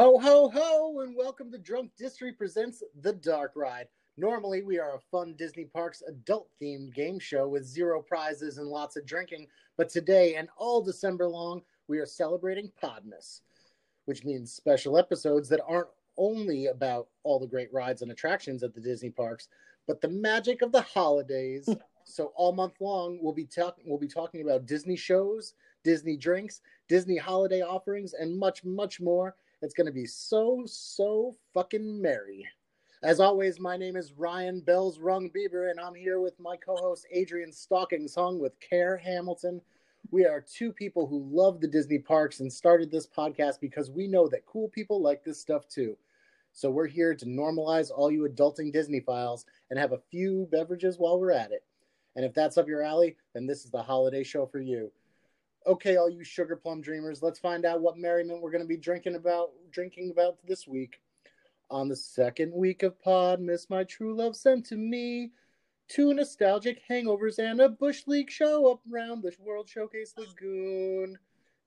Ho, ho, ho, and welcome to Drunk District Presents The Dark Ride. Normally, we are a fun Disney Parks adult themed game show with zero prizes and lots of drinking, but today and all December long, we are celebrating Podmas, which means special episodes that aren't only about all the great rides and attractions at the Disney parks, but the magic of the holidays. so all month long, we'll be talking we'll be talking about Disney shows, Disney drinks, Disney holiday offerings, and much, much more. It's going to be so, so fucking merry. As always, my name is Ryan Bells Rung Bieber, and I'm here with my co host Adrian Stockings Hung with Care Hamilton. We are two people who love the Disney parks and started this podcast because we know that cool people like this stuff too. So we're here to normalize all you adulting Disneyphiles and have a few beverages while we're at it. And if that's up your alley, then this is the holiday show for you okay, all you sugar plum dreamers, let's find out what merriment we're going to be drinking about drinking about this week. On the second week of Podmas My True Love sent to me two nostalgic hangovers and a bush league show up around the World Showcase Lagoon.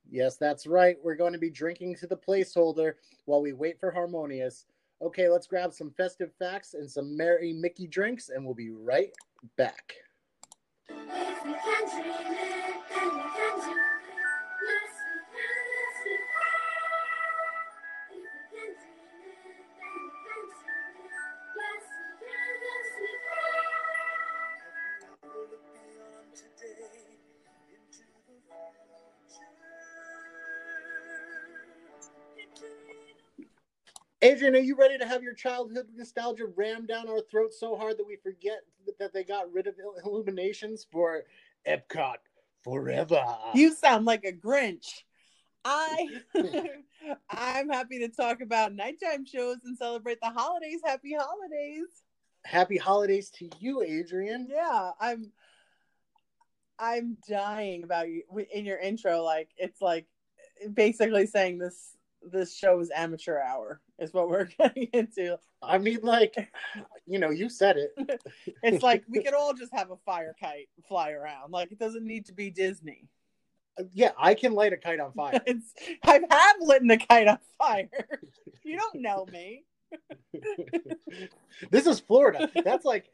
Yes, that's right. We're going to be drinking to the placeholder while we wait for Harmonious. Okay, let's grab some festive facts and some merry Mickey drinks, and we'll be right back. Adrian, are you ready to have your childhood nostalgia rammed down our throats so hard that we forget that they got rid of illuminations for Epcot forever? You sound like a Grinch. I I'm happy to talk about nighttime shows and celebrate the holidays. Happy holidays. Happy holidays to you, Adrian. Yeah, I'm I'm dying about you in your intro like it's like basically saying this this show is amateur hour is what we're getting into. I mean, like, you know, you said it. it's like we could all just have a fire kite fly around. Like it doesn't need to be Disney. Yeah, I can light a kite on fire. It's, I have lit a kite on fire. you don't know me. this is Florida. That's like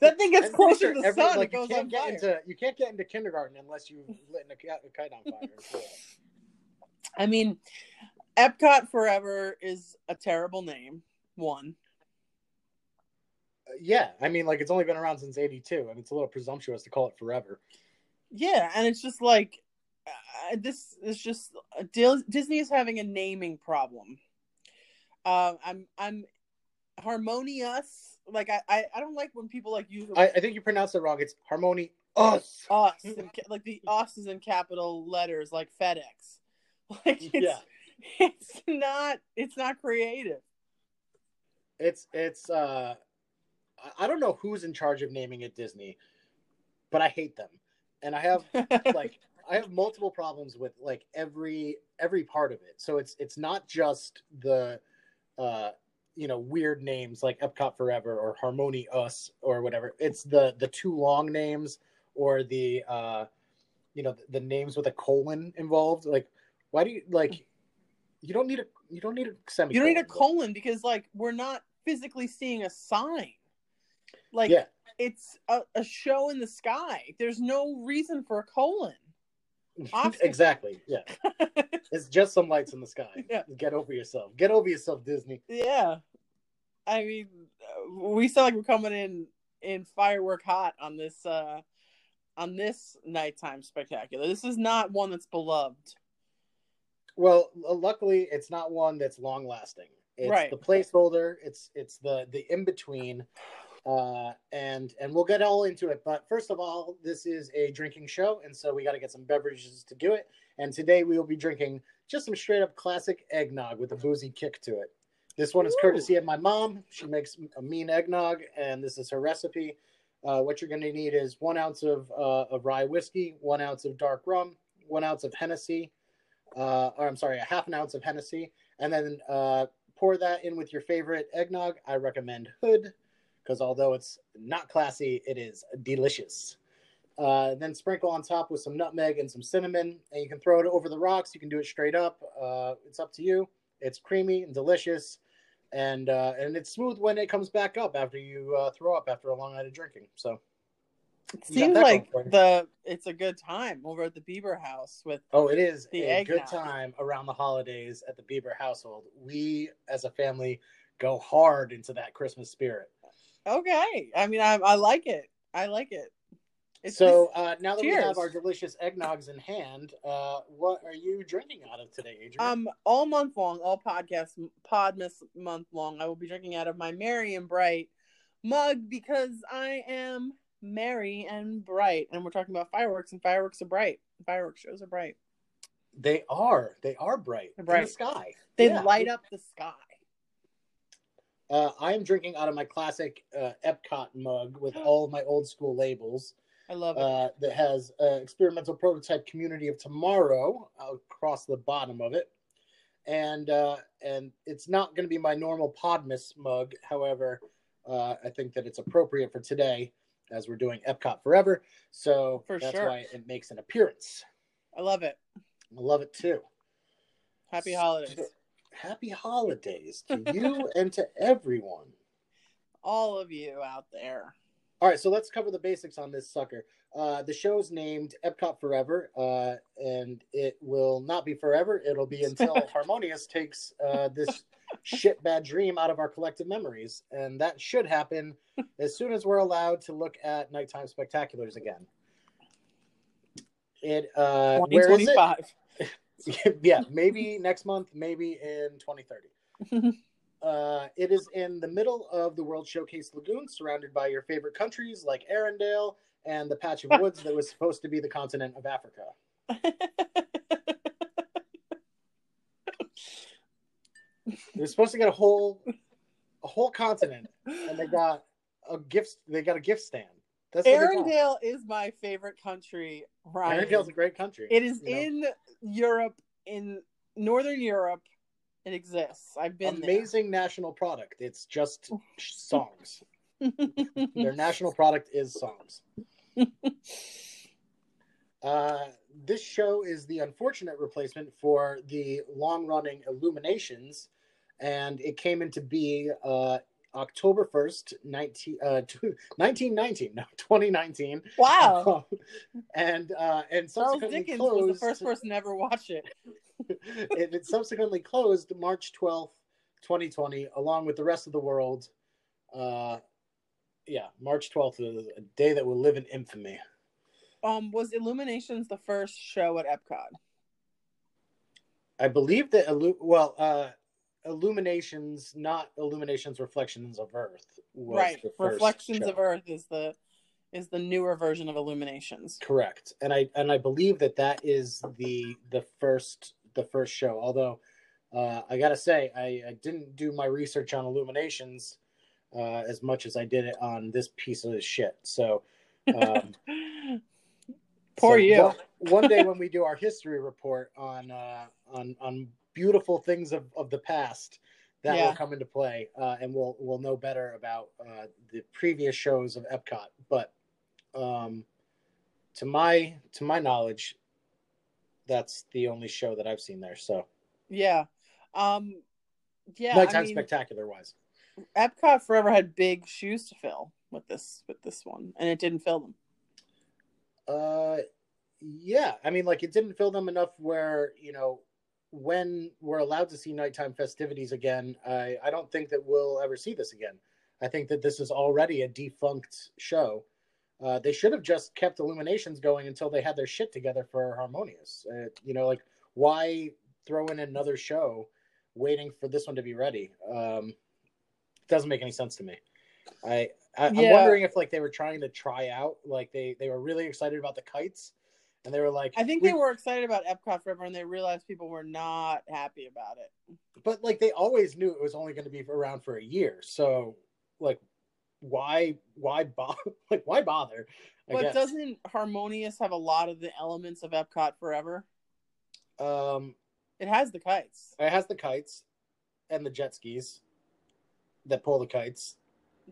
that thing gets closer to the every, sun. Like, you can't get fire. into you can't get into kindergarten unless you lit a, a kite on fire. I mean, Epcot Forever is a terrible name. One. Uh, yeah, I mean, like it's only been around since '82, and it's a little presumptuous to call it Forever. Yeah, and it's just like uh, this is just uh, Disney is having a naming problem. Uh, I'm I'm harmonious. Like I, I, I don't like when people like use. I, I think you pronounced it wrong. It's harmony us. Us, like the us is in capital letters, like FedEx. Like it's, yeah. it's not it's not creative. It's it's uh I don't know who's in charge of naming it Disney, but I hate them. And I have like I have multiple problems with like every every part of it. So it's it's not just the uh you know weird names like Epcot Forever or Harmony Us or whatever. It's the the too long names or the uh you know the, the names with a colon involved. Like why do you like? You don't need a you don't need a semicolon. You don't need a colon because like we're not physically seeing a sign. Like yeah. it's a, a show in the sky. There's no reason for a colon. exactly. Yeah. it's just some lights in the sky. Yeah. Get over yourself. Get over yourself, Disney. Yeah. I mean, we sound like we're coming in in firework hot on this uh on this nighttime spectacular. This is not one that's beloved. Well, luckily, it's not one that's long lasting. It's right. the placeholder. It's it's the the in between, uh, and and we'll get all into it. But first of all, this is a drinking show, and so we got to get some beverages to do it. And today we will be drinking just some straight up classic eggnog with a boozy kick to it. This one is Ooh. courtesy of my mom. She makes a mean eggnog, and this is her recipe. Uh, what you're going to need is one ounce of, uh, of rye whiskey, one ounce of dark rum, one ounce of Hennessy, uh, or I'm sorry, a half an ounce of Hennessy, and then uh, pour that in with your favorite eggnog. I recommend Hood because although it's not classy, it is delicious. Uh, then sprinkle on top with some nutmeg and some cinnamon, and you can throw it over the rocks. You can do it straight up. Uh, it's up to you. It's creamy and delicious, and uh, and it's smooth when it comes back up after you uh, throw up after a long night of drinking. So It seems like going for you. the it's a good time over at the Bieber house with Oh, it is The a good eggnog. time around the holidays at the Bieber household. We, as a family, go hard into that Christmas spirit. Okay. I mean I I like it. I like it. It's so uh, now that we have our delicious eggnogs in hand, uh, what are you drinking out of today, Adrian? Um, all month long, all podcast Podmas month long, I will be drinking out of my Merry and Bright mug because I am merry and bright, and we're talking about fireworks, and fireworks are bright. Fireworks shows are bright. they are. They are bright. They're in bright. the sky. They Yeah. light up the sky. Uh, I am drinking out of my classic uh, Epcot mug with all of my old school labels. I love it. uh, that has uh, experimental prototype community of tomorrow across the bottom of it and uh, and it's not going to be my normal podmas mug however uh, i think that it's appropriate for today as we're doing epcot forever so For that's sure. why it makes an appearance I love it. i love it too Happy holidays, happy holidays to you and to everyone all of you out there. All right, so let's cover the basics on this sucker. Uh, the show's named Epcot Forever, uh, and it will not be forever. It'll be until Harmonious takes uh, this shit bad dream out of our collective memories, and that should happen as soon as we're allowed to look at nighttime spectaculars again. It uh, where is it? yeah, maybe next month, maybe in 2030. uh, it is in the middle of the World Showcase Lagoon, surrounded by your favorite countries like Arendelle and the patch of woods that was supposed to be the continent of Africa. They were supposed to get a whole, a whole continent, and they got a gift. They got a gift stand. That's what they got. Arendelle is my favorite country. Ryan. Arendelle's a great country. It is you know? in Europe, in Northern Europe. It exists. I've been amazing national product. It's just songs. Their national product is songs. Uh, this show is the unfortunate replacement for the long-running Illuminations, and it came into being uh, October first, 19, uh, 1919, no, 2019. wow. and uh, and Charles Dickens closed. was the first person to ever watch it. It, it subsequently closed March 12th, 2020, along with the rest of the world. Uh, yeah, March 12th is a day that will live in infamy. Um, was Illuminations the first show at Epcot? I believe that illu- well, uh, Illuminations, not Illuminations, Reflections of Earth, was right. the first Reflections show. of Earth is the is the newer version of Illuminations. Correct, and I and I believe that that is the the first the first show. Although uh, I gotta say, I, I didn't do my research on Illuminations uh, as much as I did it on this piece of shit. So. Um, Poor So you. One, one day when we do our history report on uh, on on beautiful things of, of the past, that Yeah. will come into play, uh, and we'll we'll know better about uh, the previous shows of Epcot. But um, to my to my knowledge, that's the only show that I've seen there. So Yeah. Um yeah, nighttime I mean, spectacular wise, Epcot forever had big shoes to fill with this with this one, and it didn't fill them. uh, yeah, I mean, like it didn't fill them enough where you know when we're allowed to see nighttime festivities again, I, I don't think that we'll ever see this again. I think that this is already a defunct show. Uh, they should have just kept Illuminations going until they had their shit together for Harmonious. Uh, you know, like why throw in another show waiting for this one to be ready? Um, doesn't make any sense to me. I, I I'm Yeah. wondering if like they were trying to try out, like they they were really excited about the kites, and they were like, I think "We- they were excited about Epcot forever, and they realized people were not happy about it. but like they always knew it was only going to be around for a year so like why why bother like why bother I But guess. doesn't Harmonious have a lot of the elements of Epcot forever? um It has the kites. it has the kites and the jet skis that pull the kites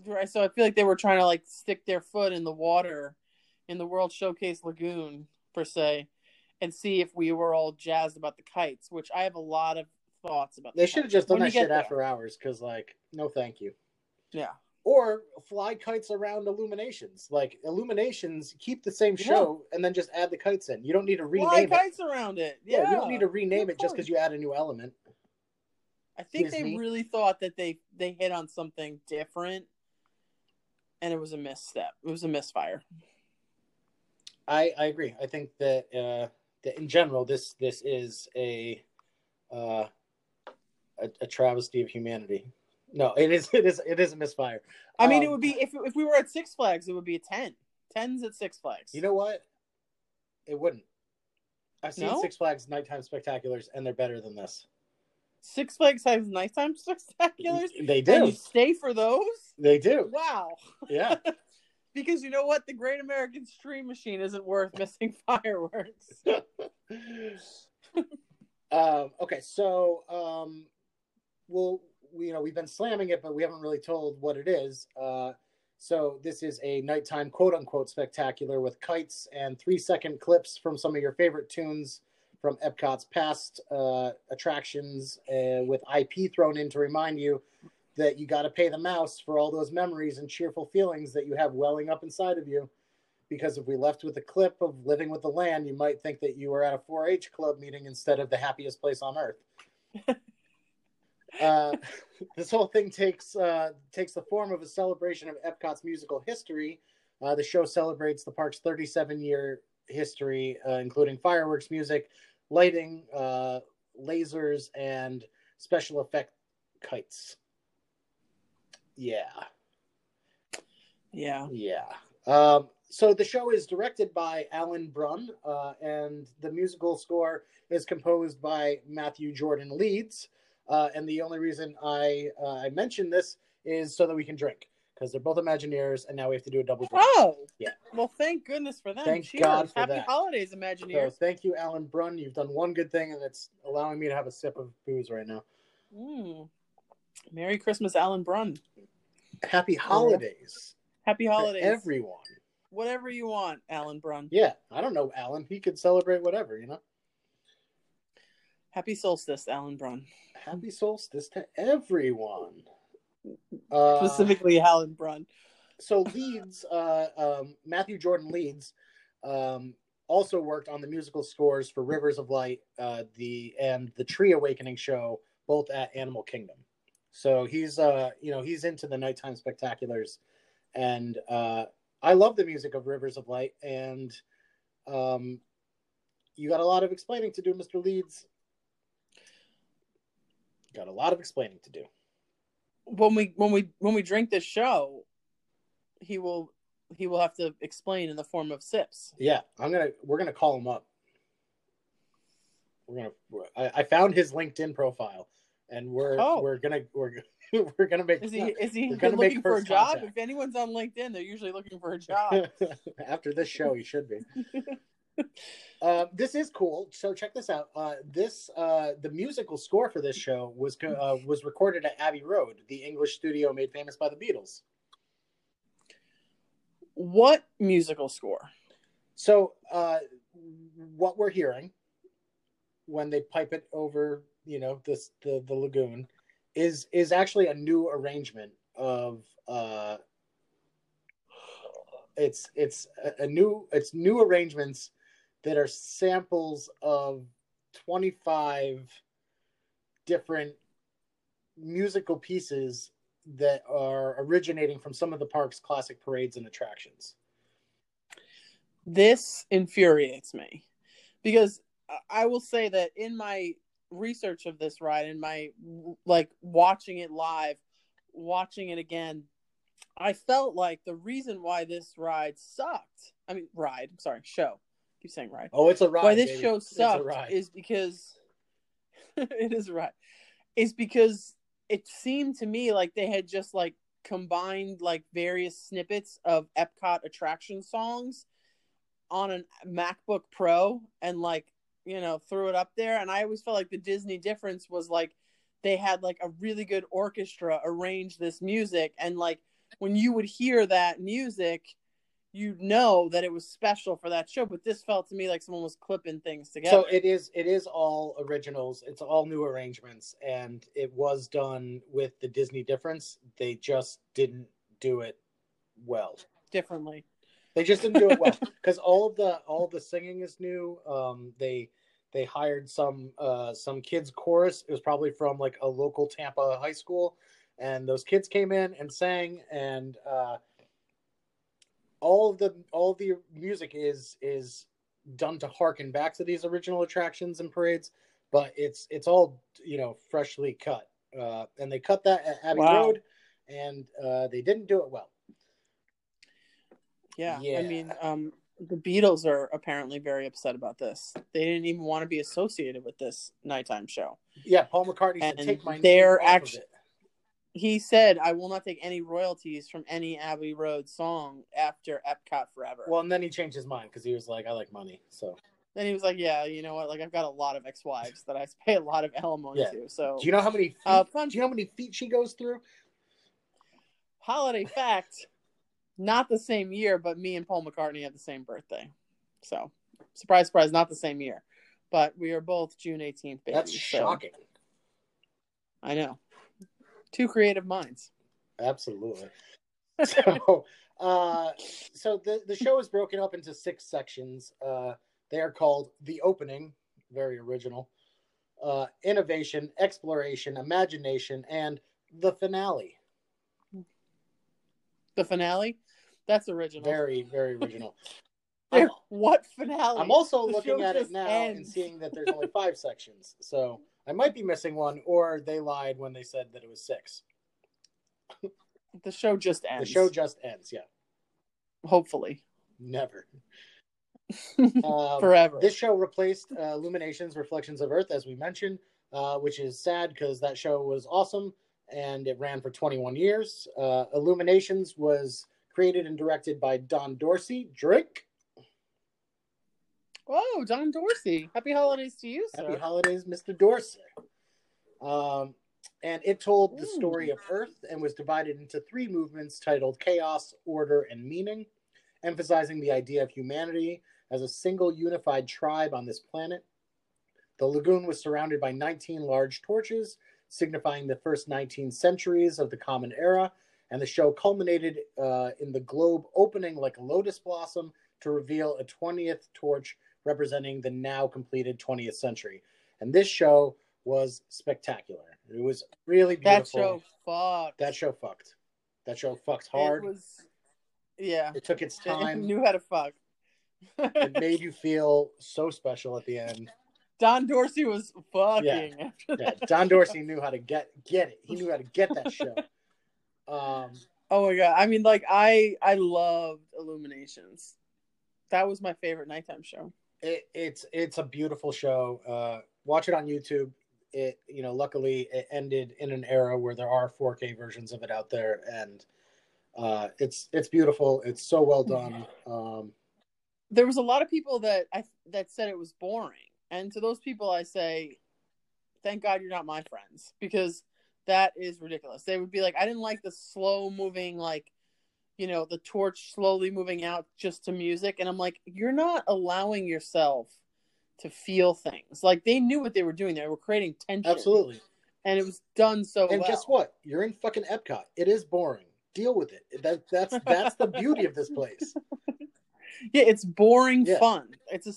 Right, so I feel like they were trying to like stick their foot in the water in the World Showcase Lagoon per se, and see if we were all jazzed about the kites. Which I have a lot of thoughts about. They the should have just done when that shit after hours because, like, no, thank you. Yeah. Or fly kites around illuminations. Like illuminations, keep the same Yeah. show and then just add the kites in. You don't need to rename it. Fly it. kites around it. Yeah, Yeah, you don't need to rename it just because you add a new element. I think they really thought that they they hit on something different, and it was a misstep. It was a misfire. I, I agree. I think that uh, that in general, this this is a uh, a, a travesty of humanity. No, it is it is it is a misfire. I mean, it Um, would be if if we were at Six Flags, it would be a ten. Tens at Six Flags. You know what? It wouldn't. I've seen No? Six Flags nighttime spectaculars, and they're better than this. Six Flags has nighttime spectaculars. They And do. you stay for those? They do. Wow. Yeah. Because you know what? The Great American Scream Machine isn't worth missing fireworks. um, okay, so um, we'll we, you know we've been slamming it, but we haven't really told what it is. Uh, so this is a nighttime quote unquote spectacular with kites and three second clips from some of your favorite tunes from Epcot's past uh, attractions, uh, with IP thrown in to remind you that you got to pay the mouse for all those memories and cheerful feelings that you have welling up inside of you. Because if we left with a clip of Living with the Land, you might think that you were at a 4 H club meeting instead of the happiest place on earth. uh, this whole thing takes uh, takes the form of a celebration of Epcot's musical history. Uh, the show celebrates the park's 37 year history, uh, including fireworks, music, lighting, uh, lasers, and special effect kites. Yeah. Yeah. Yeah. Um, so the show is directed by Alan Brunn, uh, and the musical score is composed by Matthew Jordan Leeds. Uh, and the only reason I uh, I mention this is so that we can drink because they're both Imagineers, and now we have to do a double drink. Oh. Yeah. Well, thank goodness for them. Thank Cheers. God for Happy that. holidays, So Imagineers. thank you, Alan Brunn. You've done one good thing, and it's allowing me to have a sip of booze right now. Mm. Merry Christmas, Alan Brunn. Happy holidays, Happy holidays. everyone. Whatever you want, Alan Brunn. Yeah, I don't know, Alan. He could celebrate whatever, you know. Happy solstice, Alan Brunn. Happy solstice to everyone. Uh, Specifically, Alan Brunn. so Leeds, uh, um, Matthew Jordan Leeds, um, also worked on the musical scores for Rivers of Light, uh, the and the Tree Awakening show, both at Animal Kingdom. So he's, uh, you know, he's into the nighttime spectaculars, and uh, I love the music of Rivers of Light, and um, you got a lot of explaining to do, Mister Leeds. Got a lot of explaining to do. When we when we when we drink this show, he will he will have to explain in the form of sips. Yeah, I'm gonna. We're gonna call him up. We're gonna. I, I found his LinkedIn profile, and we're Oh. we're gonna we're we're gonna make. Is he is he gonna make looking for a job? contact. If anyone's on LinkedIn, they're usually looking for a job. After this show, he should be. Uh, this is cool. So check this out. Uh, this uh, the musical score for this show was uh, was recorded at Abbey Road, the English studio made famous by the Beatles. what musical score? So, uh, what we're hearing when they pipe it over, you know, this the the lagoon, is is actually a new arrangement of. Uh, it's it's a, a new it's new arrangements that are samples of twenty five different musical pieces that are originating from some of the park's classic parades and attractions. This infuriates me because I- I will say that in my research of this ride and my like watching it live, watching it again, I felt like the reason why this ride sucked. I mean, ride. I'm sorry, show. Keep saying ride. Oh, it's a ride. why this baby. show It's sucked is because it is a ride. Is because it seemed to me like they had just like combined like various snippets of Epcot attraction songs on a MacBook Pro and like you know threw it up there. And I always felt like the Disney difference was like they had like a really good orchestra arrange this music and like when you would hear that music you'd know that it was special for that show. But this felt to me like someone was clipping things together. So it is it is all originals. It's all new arrangements, and it was done with the Disney difference. They just didn't do it well. differently. They just didn't do it well because all of the all of the singing is new. Um, they they hired some uh, some kids chorus. It was probably from like a local Tampa high school, and those kids came in and sang, and uh, all of the all of the music is is done to harken back to these original attractions and parades, but it's it's all you know freshly cut, uh, and they cut that at Abbey Wow. Road, and uh, they didn't do it well. Yeah. Yeah. I mean, um, the Beatles are apparently very upset about this. They didn't even want to be associated with this nighttime show. Yeah, Paul McCartney said, And "Take my they're name off actu- of it." He said, I will not take any royalties from any Abbey Road song after Epcot Forever. Well, and then he changed his mind because he was like, "I like money." So, then he was like, Yeah, you know what? Like, I've got a lot of ex wives that I pay a lot of alimony Yeah. to. So, do you know how many? Feet, Uh, fun- do you know how many feet she goes through? holiday fact not the same year, but me and Paul McCartney have the same birthday. So, surprise, surprise, not the same year. But we are both June 18th babies. That's so- shocking. I know. Two creative minds. Absolutely. so, uh, so the the show is broken up into six sections. Uh, they are called the opening, very original, uh, innovation, exploration, imagination, and the finale. The finale, that's original. Very, very original. What finale? I'm also The looking at it now and seeing that there's only five sections. So I might be missing one, or they lied when they said that it was six. the show just ends. The show just ends. Yeah, hopefully never. Um, forever. This show replaced uh, Illuminations Reflections of Earth, as we mentioned, uh, which is sad because that show was awesome and it ran for 21 years. Uh, Illuminations was created and directed by Don Dorsey. Drink. Oh, Don Dorsey. Happy holidays to you, sir. Happy holidays, Mr. Dorsey. Um, and it told the story of Earth and was divided into three movements titled Chaos, Order, and Meaning, emphasizing the idea of humanity as a single unified tribe on this planet. The lagoon was surrounded by 19 large torches, signifying the first 19 centuries of the Common Era, and the show culminated uh, in the globe opening like a lotus blossom to reveal a 20th torch representing the now completed 20th century. And this show was spectacular. It was really beautiful. that show fucked. That show fucked. That show fucked hard. It It, was. Yeah. took its It time. knew how to fuck. it made you feel so special at the end. Don Dorsey was fucking after Yeah, that. Don Dorsey knew how to get get it. He knew how to get that show. Um, Oh my god! I mean, like I I loved Illuminations. That was my favorite nighttime show. It, it's it's a beautiful show. Uh, watch it on YouTube. It you know, luckily it ended in an era where there are 4K versions of it out there, and uh, it's it's beautiful. It's so well done. Um, There was a lot of people that I that said it was boring, and to those people I say, thank God you're not my friends because that is ridiculous. They would be like, I didn't like the slow moving, like you know, the torch slowly moving out just to music, and I'm like, you're not allowing yourself to feel things. Like they knew what they were doing. They were creating tension. absolutely. and it was done so And well. guess what? You're in fucking Epcot. It is boring. Deal with it. That that's that's the beauty of this place. Yeah, it's boring Yeah. fun. It's a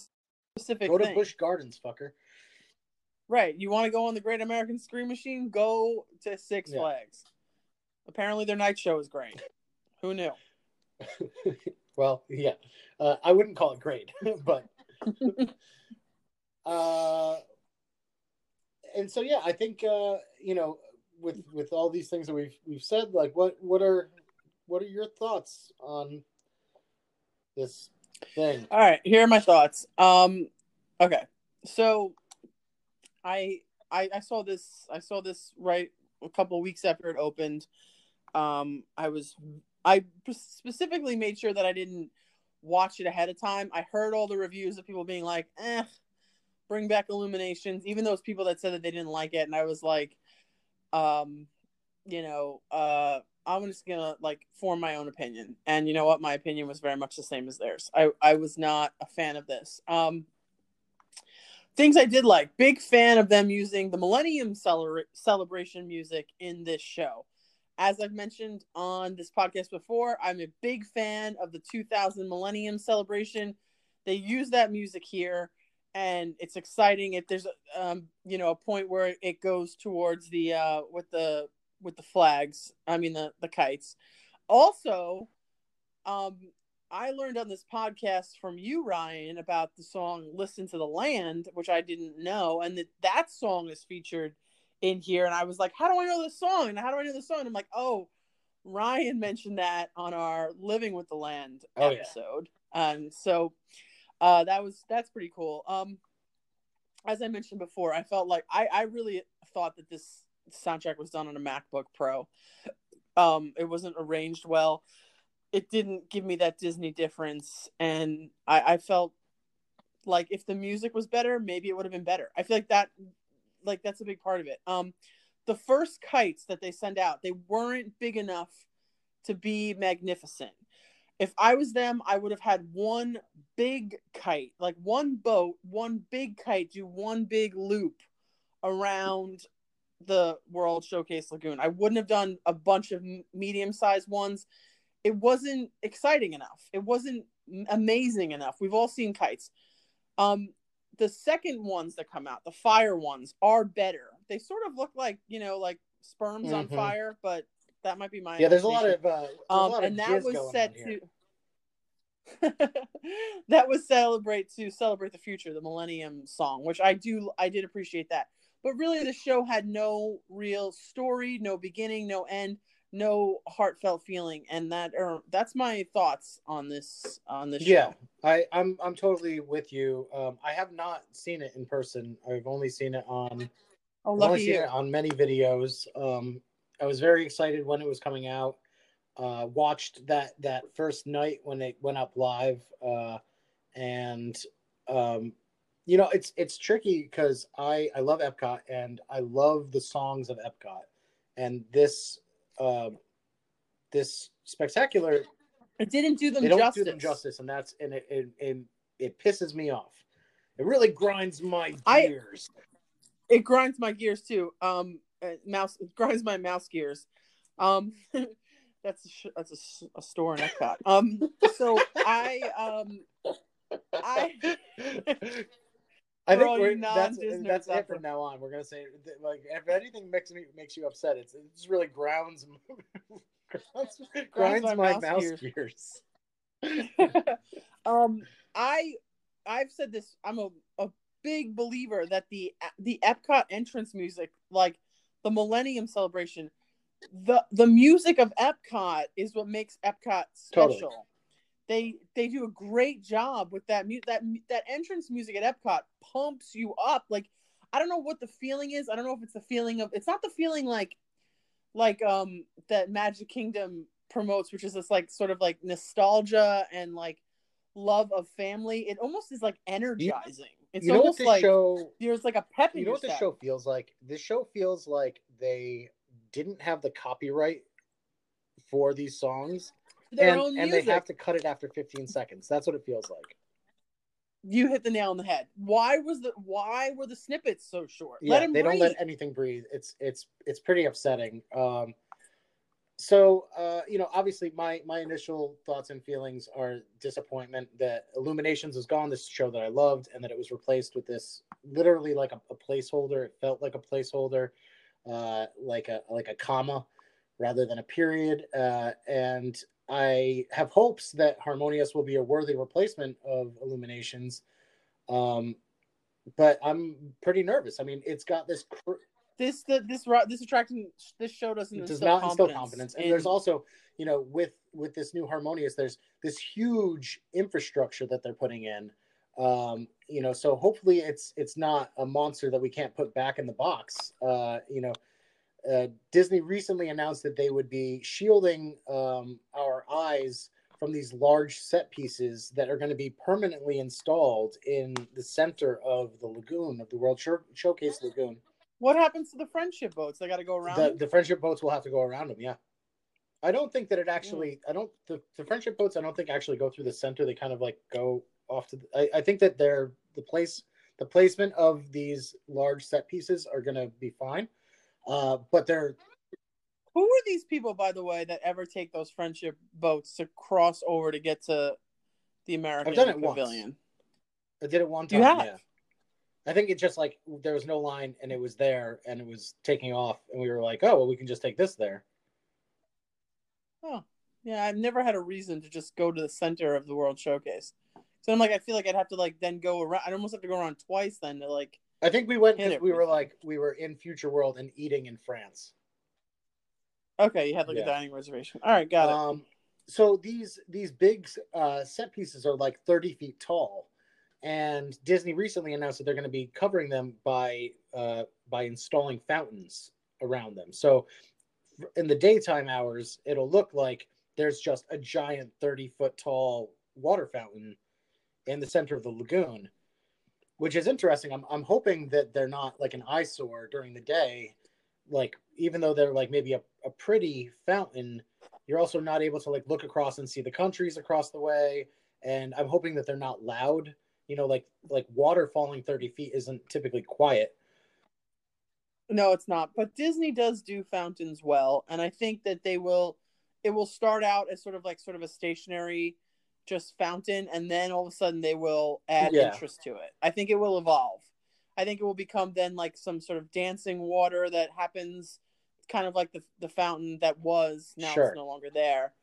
specific Go to thing. Busch Gardens, fucker. Right. You want to go on the Great American Scream Machine? Go to Six Yeah. Flags. Apparently, their night show is great. Who knew? well, yeah. Uh, I wouldn't call it great, but uh, and so yeah, I think uh, you know with with all these things that we've we've said, like what what are what are your thoughts on this thing? All right, here are my thoughts. Um, okay, so I I, I saw this I saw this right a couple weeks after it opened. Um, I was I specifically made sure that I didn't watch it ahead of time. I heard all the reviews of people being like, "Eh, bring back Illuminations," even those people that said that they didn't like it, and I was like, um, you know, uh, I'm just gonna like form my own opinion, and you know what? My opinion was very much the same as theirs. I I was not a fan of this. Um, things I did like. Big fan of them using the Millennium Celebra- Celebration music in this show. As I've mentioned on this podcast before, I'm a big fan of the 2000 Millennium Celebration. They use that music here, and it's exciting. If there's, um, you know, a point where it goes towards the uh, with the with the flags. I mean the the kites. Also, um, I learned on this podcast from you, Ryan, about the song "Listen to the Land," which I didn't know, and that that song is featured in here. And I was like, "How do I know this song? And how do I know this song?" And I'm like, "Oh, Ryan mentioned that on our "Living with the Land" Oh, yeah. episode," and so uh, that was that's pretty cool. Um, as I mentioned before, I felt like I I really thought that this soundtrack was done on a MacBook Pro. Um, it wasn't arranged well. It didn't give me that Disney difference, and I, I felt like if the music was better, maybe it would have been better. I feel like that, like that's a big part of it. Um, the first kites that they send out, they weren't big enough to be magnificent. If I was them, I would have had one big kite, like one boat, one big kite, do one big loop around the World Showcase Lagoon. I wouldn't have done a bunch of medium sized ones. It wasn't exciting enough. It wasn't amazing enough. We've all seen kites. Um, the second ones that come out, the fire ones, are better. They sort of look like you know, like sperms on Mhm. fire, but that might be my Yeah, there's a lot of uh, um, lot of and that jizz was set to that was celebrate to celebrate the future the millennium song which i do i did appreciate that but really the show had no real story no beginning no end no heartfelt feeling and that or that's my thoughts on this on this Yeah, show I, I'm I'm totally with you. Um, I have not seen it in person. I've only seen it on oh I've only lucky seen you it on many videos. Um, I was very excited when it was coming out. Uh, watched that that first night when it went up live, uh, and um, you know it's it's tricky because I I love Epcot and I love the songs of Epcot, and this um, this spectacular it didn't do them they don't justice do them justice, and that's and it it, it it pisses me off. It really grinds my I- gears. it grinds my gears too um uh, mouse it grinds my mouse gears um that's a sh- that's a, a store in epcot um so i um I- I think we're, that's that's it from now on. We're gonna say like if anything makes me makes you upset, it's it just really grounds grinds my my mouse mouse gears. gears. um i i've said this i'm a, a big believer that the the epcot entrance music like the millennium celebration the the music of epcot is what makes epcot special Totally. They they do a great job with that mu- that that entrance music at epcot pumps you up. Like i don't know what the feeling is. I don't know if it's the feeling of it's not the feeling like like um that magic kingdom promotes which is this like sort of like nostalgia and like love of family. It almost is like energizing. It's you know almost like show there's like a pep you know what step. show feels like? This show feels like they didn't have the copyright for these songs, their and, own and music they have to cut it after 15 seconds. That's what it feels like. you hit the nail on the head why was the why were the snippets so short Yeah, they breathe. don't let anything breathe. It's it's it's pretty upsetting. Um, so uh, you know, obviously, my my initial thoughts and feelings are disappointment that Illuminations was gone. This show that I loved, and that it was replaced with this literally like a, a placeholder. It felt like a placeholder, uh, like a like a comma rather than a period. Uh, and I have hopes that Harmonious will be a worthy replacement of Illuminations. Um, but I'm pretty nervous. I mean, it's got this cr- this the this this attracting this show doesn't it does instill not instill confidence confidence and there's also you know with with this new harmonious there's this huge infrastructure that they're putting in um you know so hopefully it's it's not a monster that we can't put back in the box uh you know uh, disney recently announced that they would be shielding um our eyes from these large set pieces that are going to be permanently installed in the center of the lagoon of the world Show- showcase lagoon what happens to the friendship boats they got to go around the, the friendship boats will have to go around them yeah I don't think that it actually. I don't the, the friendship boats. I don't think actually go through the center. They kind of like go off to. The, I, I think that they're the place. The placement of these large set pieces are going to be fine, uh, but they're Who are these people, by the way, that ever take those friendship boats to cross over to get to the American done it once. Pavilion? I did it one time. You have? Yeah. I think it just like there was no line and it was there and it was taking off and we were like, oh well, we can just take this there. Oh, yeah. I've never had a reason to just go to the center of the World Showcase. So I'm like, I feel like I'd have to like then go around. I'd almost have to go around twice then to like. I think we went because we were like we were in Future World and eating in France. Okay, you had like Yeah. a dining reservation. All right, got it. Um, so these these big uh, set pieces are like 30 feet tall, and Disney recently announced that they're going to be covering them by uh, by installing fountains around them. So in the daytime hours, it'll look like there's just a giant 30 foot tall water fountain in the center of the lagoon, which is interesting. I'm I'm hoping that they're not like an eyesore during the day, like even though they're like maybe a, a pretty fountain you're also not able to like look across and see the countries across the way and i'm hoping that they're not loud you know like like water falling 30 feet isn't typically quiet No, it's not. But Disney does do fountains well, and I think that they will. It will start out as sort of like sort of a stationary, just fountain, and then all of a sudden they will add Yeah. interest to it. I think it will evolve. I think it will become then like some sort of dancing water that happens, kind of like the the fountain that was now Sure. it's no longer there,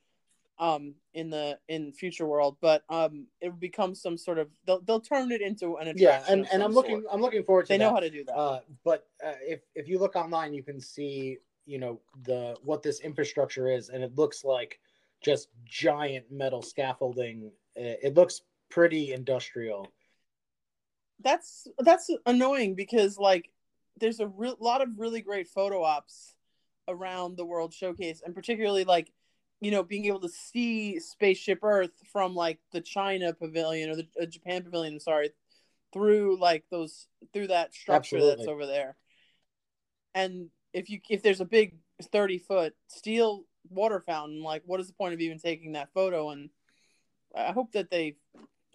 um, in the in future world. But um, it will become some sort of they'll they'll turn it into an attraction. yeah and, and i'm looking i'm looking forward to They know how to do that. uh, but uh, if if you look online you can see you know the what this infrastructure is and it looks like just giant metal scaffolding. It looks pretty industrial. That's that's annoying because like there's a real lot of really great photo ops around the world showcase and particularly like you know being able to see spaceship earth from like the china pavilion or the uh, japan pavilion I'm sorry through like those through that structure that's over there. And if you if there's a big 30 foot steel water fountain like what is the point of even taking that photo and i hope that they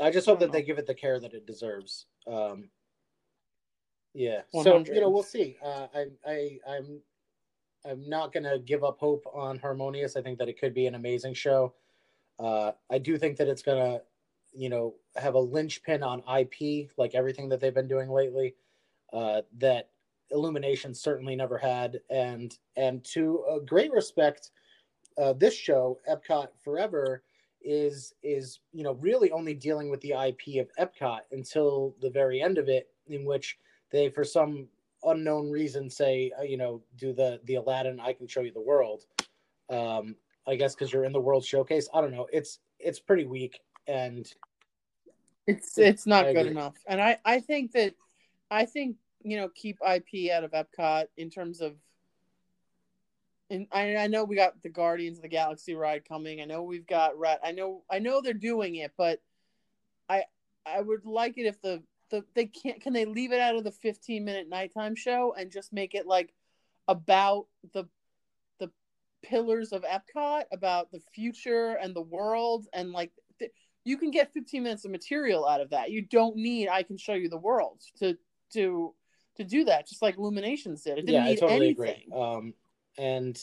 I just hope I that they give it the care that it deserves. Um, yeah. So you know, we'll see. Uh, I, I, I'm, I'm not gonna give up hope on Harmonious. I think that it could be an amazing show. Uh, I do think that it's gonna, you know, have a linchpin on IP, like everything that they've been doing lately. Uh, that Illumination certainly never had, and and to a great respect, uh, this show, Epcot Forever, is is you know really only dealing with the IP of Epcot until the very end of it, in which they, for some unknown reason, say uh, you know do the the Aladdin I can show you the world. Um, I guess because you're in the World Showcase. I don't know. It's it's pretty weak, and it's it's not I good agree. enough and i i think that i think you know keep ip out of epcot in terms of and I, I know we got the guardians of the galaxy ride coming. I know we've got rat i know i know they're doing it but i i would like it if the the they can't can they leave it out of the 15 minute nighttime show and just make it like about the the pillars of epcot about the future and the world and like th- you can get 15 minutes of material out of that. You don't need i can show you the world to to to do that just like illuminations did. It didn't yeah, I totally anything. Agree. Um, and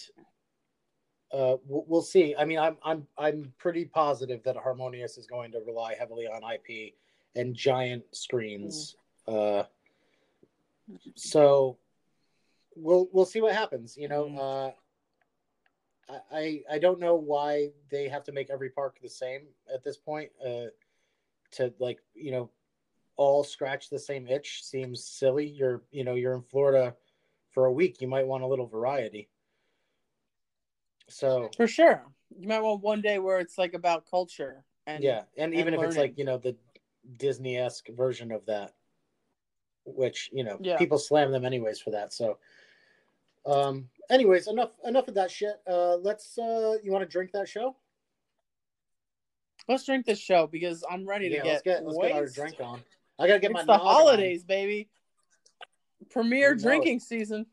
uh, we'll, see. I mean, I'm I'm I'm pretty positive that Harmonious is going to rely heavily on IP and giant screens. Uh, so we'll we'll see what happens. You know, Mm. uh, I- I don't know why they have to make every park the same at this point. Uh, to like you know, all scratch the same itch seems silly. You're you know you're in Florida for a week. You might want a little variety. So for sure you might want one day where it's like about culture and yeah, and even and if it's like you know the Disney esque version of that, which you know Yeah. people slam them anyways for that. So, um, anyways, enough enough of that shit. Uh, let's. Uh, you want to drink that show? let's drink this show because i'm ready to yeah, get let's get let's get our drink on. I gotta get my the nog on. holidays baby premier You know it. drinking season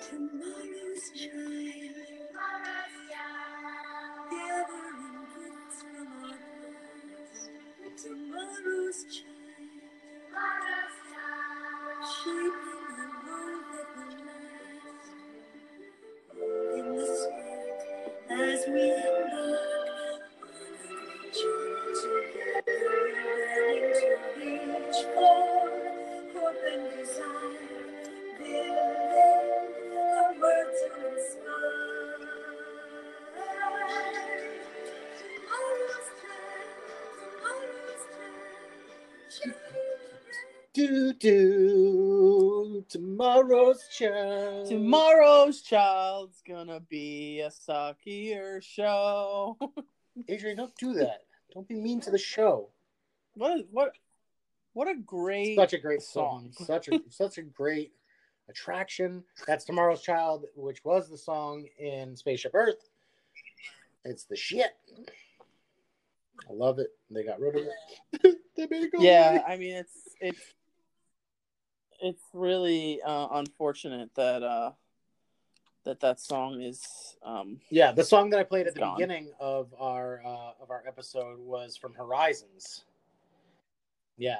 Tomorrow's child Shaping the world. In the spirit, as we embark on a journey together, ready to reach for Do do tomorrow's child. Tomorrow's child's gonna be a suckier show. Adrian, don't do that. Don't be mean to the show. what a, what what a great Such a great song. song. Such a such a great attraction. That's Tomorrow's Child, which was the song in Spaceship Earth. It's the shit. I love it. They got rid of it. they made it go yeah away. i mean it's it's it's really uh, unfortunate that uh that that song is um Yeah, the song that I played at the gone. beginning of our uh, of our episode was from Horizons. Yeah,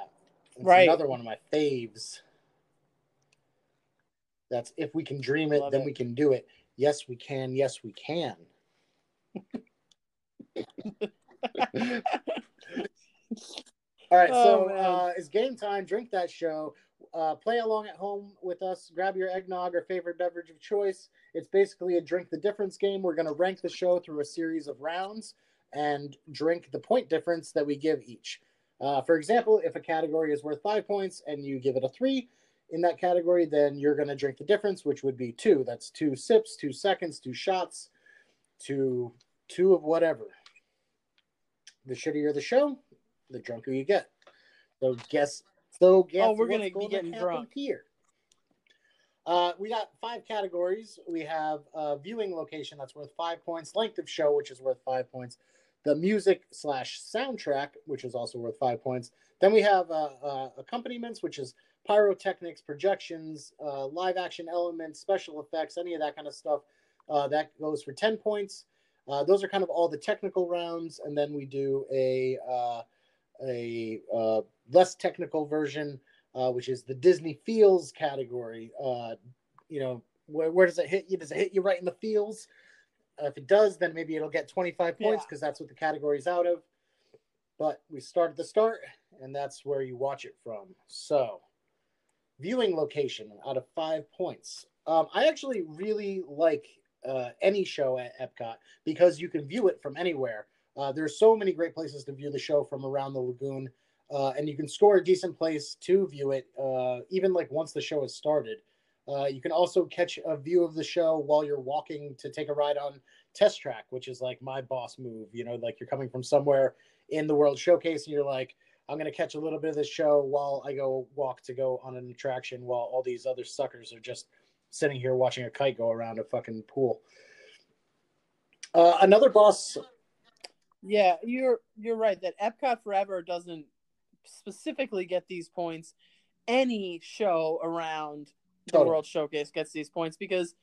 it's Right. Another one of my faves. That's if we can dream it, Love then it. we can do it. Yes, we can. Yes, we can. All right, Oh, so uh, it's game time. Drink that show. Uh, play along at home with us. Grab your eggnog or favorite beverage of choice. It's basically a drink the difference game. We're going to rank the show through a series of rounds and drink the point difference that we give each. Uh, for example, if a category is worth five points and you give it a three in that category, then you're going to drink the difference, which would be two. That's two sips, two seconds, two shots, two two of whatever. The shittier the show, the drunker you get. So guess. So guess. Oh, we're gonna be gonna getting happen drunk. here. Uh, we got five categories. We have uh, viewing location that's worth five points, length of show, which is worth five points, the music slash soundtrack, which is also worth five points. Then we have uh, uh, accompaniments, which is pyrotechnics, projections, uh, live action elements, special effects, any of that kind of stuff. Uh, that goes for 10 points. Uh, those are kind of all the technical rounds. And then we do a, uh, a uh, less technical version, uh, which is the Disney feels category. Uh, you know, where, where does it hit you? Does it hit you right in the feels? Uh, if it does, then maybe it'll get 25 points Yeah. because that's what the category is out of. But we start at the start, and that's where you watch it from. So, viewing location out of five points. Um, I actually really like uh, any show at Epcot because you can view it from anywhere. Uh, there's so many great places to view the show from around the lagoon, uh, and you can score a decent place to view it, uh, even like once the show has started. Uh, you can also catch a view of the show while you're walking to take a ride on Test Track, which is like my boss move. You know, like you're coming from somewhere in the World Showcase, and you're like, I'm gonna catch a little bit of this show while I go walk to go on an attraction, while all these other suckers are just sitting here watching a kite go around a fucking pool. Uh, another boss Yeah, you're you're right that Epcot Forever doesn't specifically get these points. Any show around the Totally. World Showcase gets these points because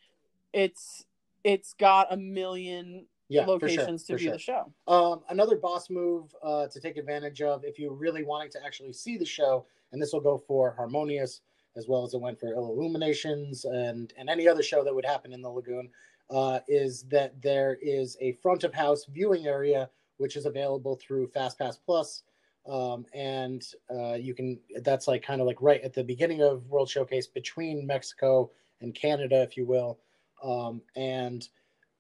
it's it's got a million yeah, for sure, locations to view sure. the show. Um, another boss move uh, to take advantage of if you're really wanting to actually see the show, and this will go for Harmonious as well as it went for Illuminations and and any other show that would happen in the lagoon, uh, is that there is a front of house viewing area which is available through FastPass Plus, um, and uh, you can that's like kind of like right at the beginning of World Showcase between Mexico and Canada, if you will, um, and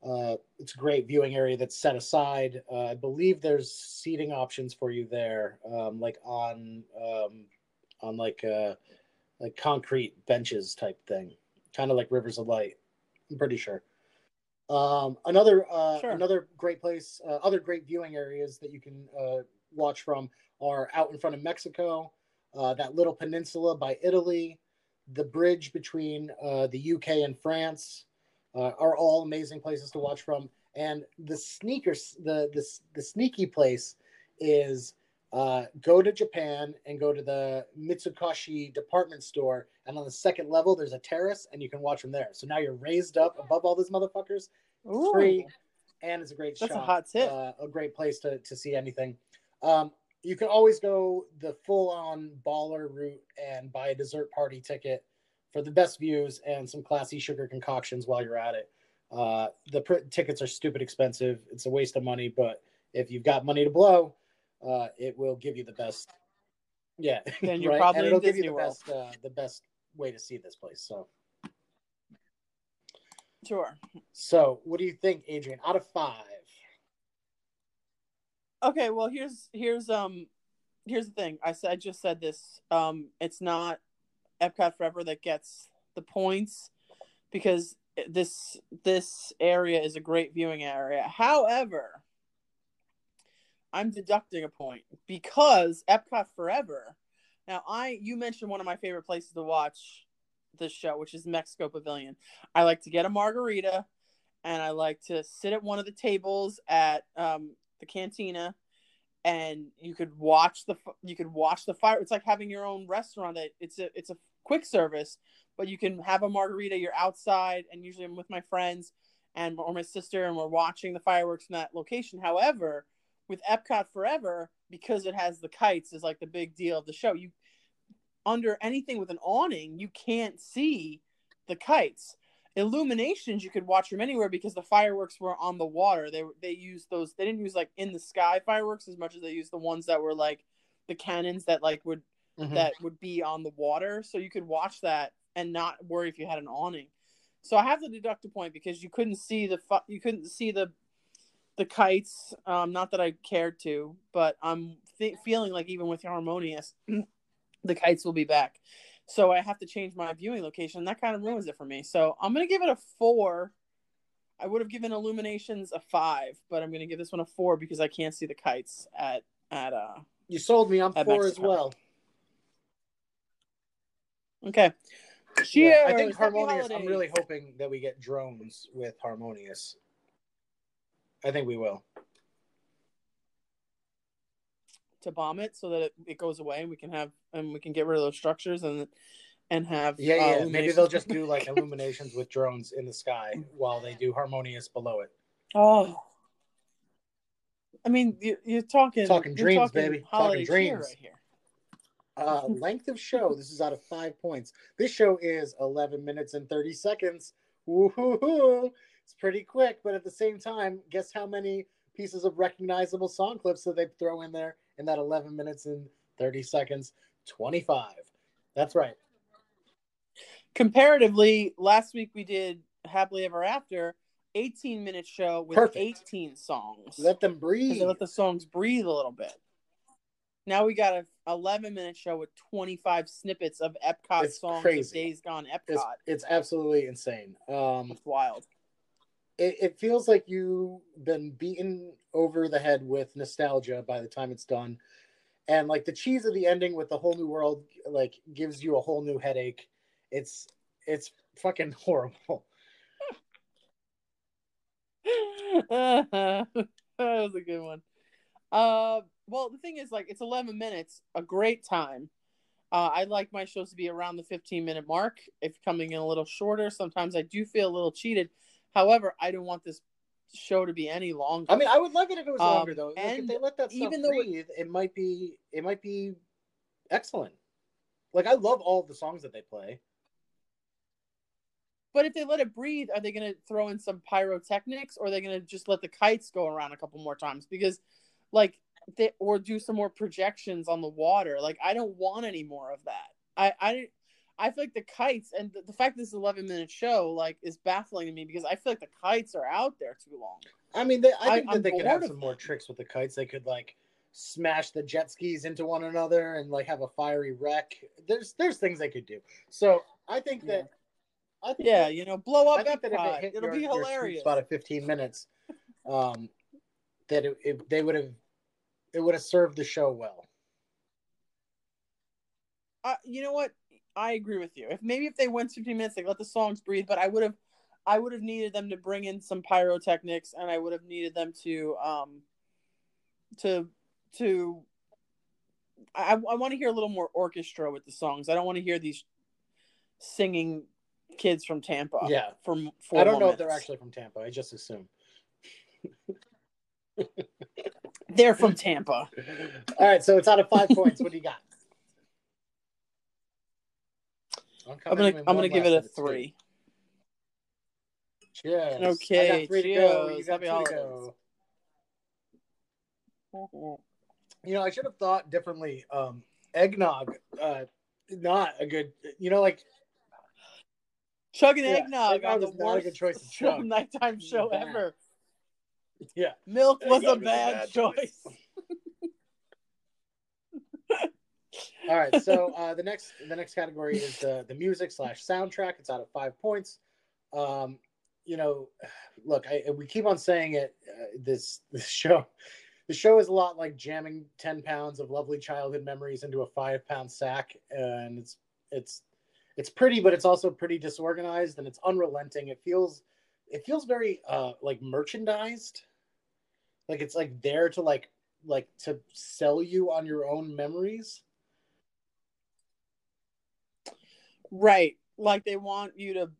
uh, it's a great viewing area that's set aside. Uh, I believe there's seating options for you there, um, like on um, on like uh, like concrete benches type thing, kind of like Rivers of Light. I'm pretty sure. Um, another uh, Sure. another great place, uh, other great viewing areas that you can uh, watch from are out in front of Mexico, uh, that little peninsula by Italy, the bridge between uh, the UK and France uh, are all amazing places to watch from. And the sneakers, the the, the sneaky place is uh, go to Japan and go to the Mitsukoshi department store, and on the second level there's a terrace, and you can watch from there. So now you're raised up above all these motherfuckers, Ooh, free, and it's a great That's a hot tip. Uh, a great place to to see anything. Um, you can always go the full on baller route and buy a dessert party ticket for the best views and some classy sugar concoctions while you're at it. Uh, the pr- tickets are stupid expensive. It's a waste of money, but if you've got money to blow, uh, it will give you the best. Yeah, Then you're right? probably and it'll give you the World. best, uh, the best way to see this place. So, Sure. so what do you think, Adrian? Out of five, Okay, well here's here's um here's the thing. I said I just said this. Um it's not Epcot Forever that gets the points because this this area is a great viewing area. However, I'm deducting a point because Epcot Forever. Now I you mentioned one of my favorite places to watch this show, which is Mexico Pavilion. I like to get a margarita and I like to sit at one of the tables at um, the cantina, and you could watch the you could watch the fire. It's like having your own restaurant. That it's a it's a quick service, but you can have a margarita. You're outside, and usually I'm with my friends and or my sister, and we're watching the fireworks in that location. However, with Epcot Forever, because it has the kites, is like the big deal of the show. You under anything with an awning, you can't see the kites. Illuminations you could watch from anywhere because the fireworks were on the water. They they used those they didn't use like in the sky fireworks as much as they used the ones that were like the cannons that like would Mhm. that would be on the water. So you could watch that and not worry if you had an awning. So i have to deduct a point because you couldn't see the fu- you couldn't see the the kites. Um not that i cared to but i'm th- feeling like even with harmonious the kites will be back so I have to change my viewing location. That kind of ruins it for me. So I'm gonna give it a four. I would have given Illuminations a five, but I'm gonna give this one a four because I can't see the kites at at uh. you sold me. I'm At four as well. Okay. Yeah, I think Harmonious. I'm really hoping that we get drones with Harmonious. I think we will. To bomb it so that it, it goes away and we can have and we can get rid of those structures and and have Yeah, uh, yeah. Maybe they'll just do like illuminations with drones in the sky while they do Harmonious below it. oh. I mean, you, you're talking Talking dreams, baby. Talking dreams. right here. Uh, length of show. This is out of five points. This show is 11 minutes and 30 seconds. Woo-hoo-hoo. It's pretty quick, but at the same time, guess how many pieces of recognizable song clips that they throw in there in that 11 minutes and 30 seconds? 25. That's right. comparatively last week we did happily ever after 18 minute show with Perfect. 18 songs Let them breathe. let the songs breathe a little bit now we got a 11 minute show with 25 snippets of epcot It's songs days gone epcot It's, it's absolutely insane. Um, it's wild it, it feels like you've been beaten over the head with nostalgia by the time it's done. And like the cheese of the ending with the whole new world like gives you a whole new headache. It's it's fucking horrible. That was a good one. Uh well the thing is like it's 11 minutes a great time. Uh, I like my shows to be around the 15 minute mark. If coming in a little shorter, sometimes I do feel a little cheated. However, I don't want this show to be any longer. i mean i would love it if it was Um, longer though like, if and they let that stuff even though it- breathe it, might be it might be excellent like i love all the songs that they play but if they let it breathe, are they going to throw in some pyrotechnics, or are they going to just let the kites go around a couple more times? Because, like, they or do some more projections on the water. Like, I don't want any more of that. I I I feel like the kites and the, the fact this is 11 minute show like is baffling to me because I feel like the kites are out there too long. i mean they, i I- think that I'm they could have some more tricks with the kites they could like smash the jet skis into one another and like have a fiery wreck there's there's things they could do so i think that I think Yeah, that- you know, blow I up think that if it your, be hilarious. About at 15 minutes, um, that it, it, they would have it would have served the show well. uh, you know what? I agree with you. If maybe if they went 15 minutes, they let the songs breathe. But I would have, I would have needed them to bring in some pyrotechnics, and I would have needed them to, um, to, to. I, I want to hear a little more orchestra with the songs. I don't want to hear these singing kids from Tampa. Yeah. From four I don't know if they're actually from Tampa. I just assume. They're from Tampa. All right, so it's out of five points. What do you got? I'm coming gonna I'm gonna give it a and it's two. three. Cheers. I Okay, got three to go. You got Happy two to go. You know, I should have thought differently. Um, eggnog, uh, not a good. You know, like Chugging Yeah, eggnog eggnog on the is not a worst good choice to chug. nighttime show Bad. ever. yeah. Milk was a Eggnog is a bad, bad choice. choice. All right, so uh, the next the next category is the the music slash soundtrack. It's out of five points. Um, you know, look, I, we keep on saying it. Uh, this this show, the show is a lot like jamming ten pounds of lovely childhood memories into a five pound sack, and it's it's it's pretty, but it's also pretty disorganized and it's unrelenting. It feels it feels very uh, like merchandised, like it's like there to like like to sell you on your own memories. Right. Like they want you to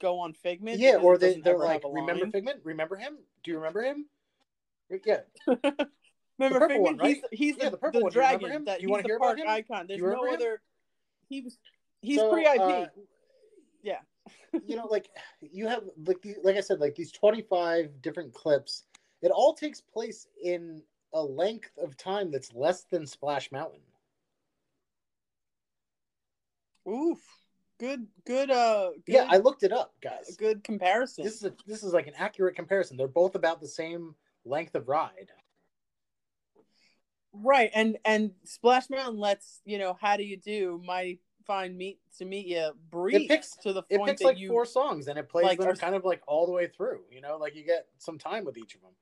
go on Figment. Yeah, or they, they're like, remember. Figment? Remember him? Do you remember him? Yeah. Remember Figment? one, right? He's he's Yeah, the, the purple the one. You dragon. him? That you wanna hear about him? icon. There's You no him? other. He was. He's So, pre-IP. uh, Yeah. you know, like you have like like I said, like these twenty five different clips. It all takes place in a length of time that's less than Splash Mountain. Oof. Good. Good. Uh. Good, Yeah, I looked it up, guys. Good comparison. This is a, this is like an accurate comparison. They're both about the same length of ride. Right, and and Splash Mountain lets you know how do you do my fine meet to meet you breathe picks- to the point It picks that like you four songs and it plays like, them kind of like all the way through. You know, like you get some time with each of them.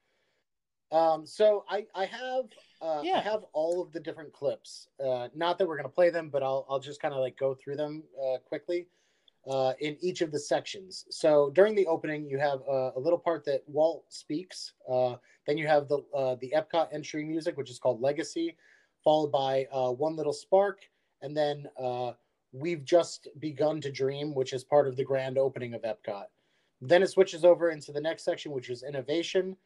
Um, so I I have uh, I have all of the different clips. Uh, not that we're gonna play them, but I'll I'll just kind of like go through them uh, quickly uh, in each of the sections. So during the opening, you have uh, a little part that Walt speaks. Uh, then you have the uh, the Epcot entry music, which is called Legacy, followed by uh, One Little Spark, and then uh, We've Just Begun to Dream, which is part of the grand opening of Epcot. Then it switches over into the next section, which is Innovation.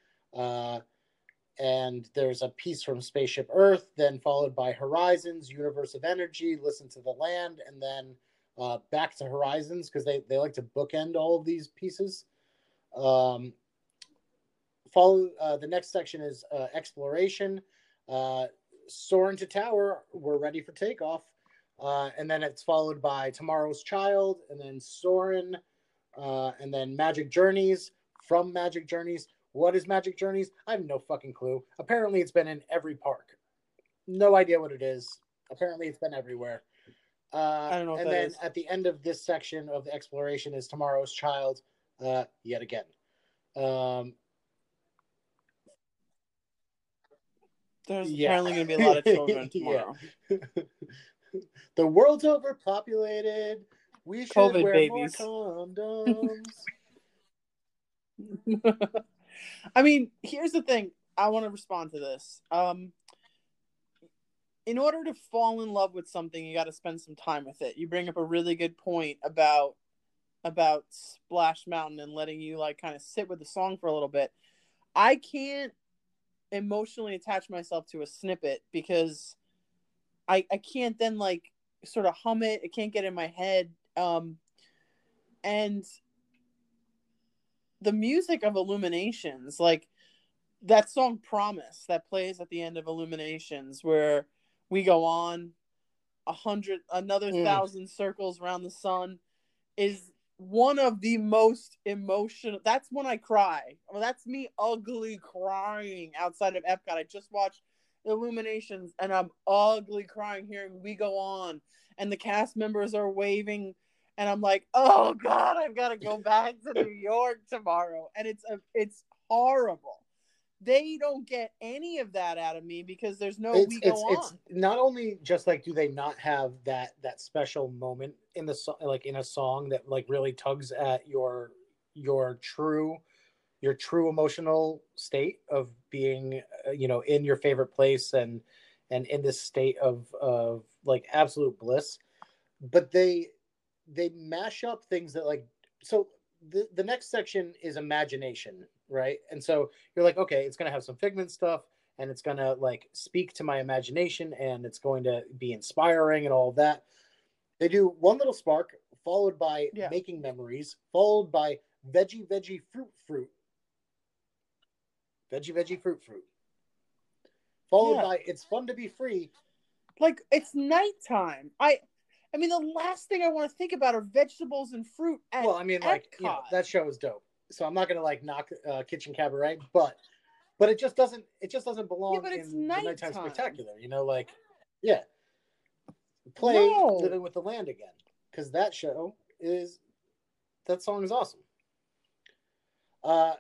And there's a piece from Spaceship Earth, then followed by Horizons, Universe of Energy, Listen to the Land, and then uh, back to Horizons because they, they like to bookend all of these pieces. Um, follow uh, the next section is uh, Exploration. Uh, Soar into Tower, we're ready for takeoff. Uh, and then it's followed by Tomorrow's Child, and then Soarin', uh, and then Magic Journeys from Magic Journeys. What is Magic Journeys? I have no fucking clue. Apparently, it's been in every park. No idea what it is. Apparently, it's been everywhere. Uh, I don't know and then is. at the end of this section of the exploration is Tomorrow's Child, uh, yet again. Um, there's yeah. apparently going to be a lot of children tomorrow. the world's overpopulated. We should COVID wear babies. more condoms. I mean, here's the thing. I want to respond to this. Um, in order to fall in love with something, you got to spend some time with it. You bring up a really good point about about Splash Mountain and letting you like kind of sit with the song for a little bit. I can't emotionally attach myself to a snippet because I I can't then like sort of hum it. It can't get in my head. Um, and the music of Illuminations, like that song Promise that plays at the end of Illuminations, where we go on a hundred, another Mm. thousand circles around the sun, is one of the most emotional. That's when I cry. Well, that's me ugly crying outside of Epcot. I just watched Illuminations and I'm ugly crying hearing We Go On, and the cast members are waving and I'm like, oh god, I've got to go back to New York tomorrow, and it's a, it's horrible. They don't get any of that out of me because there's no it's we go it's on. not only just like do they not have that that special moment in the song like in a song that like really tugs at your your true your true emotional state of being uh, you know in your favorite place and and in this state of of like absolute bliss but they they mash up things that like so the, the next section is imagination right and so you're like okay it's going to have some figment stuff and it's going to like speak to my imagination and it's going to be inspiring and all that. They do one little spark followed by Yeah. making memories, followed by veggie veggie fruit fruit. Veggie veggie fruit fruit. Followed Yeah. by it's fun to be free. Like it's nighttime. I I mean the last thing I want to think about are vegetables and fruit at well, I mean, like you know, that show is dope. So I'm not gonna like knock uh, Kitchen Cabaret, but but it just doesn't it just doesn't belong but it's in the nighttime nighttime. spectacular. You know, like yeah, play No. Living with the Land again because that show is that song is awesome. Uh,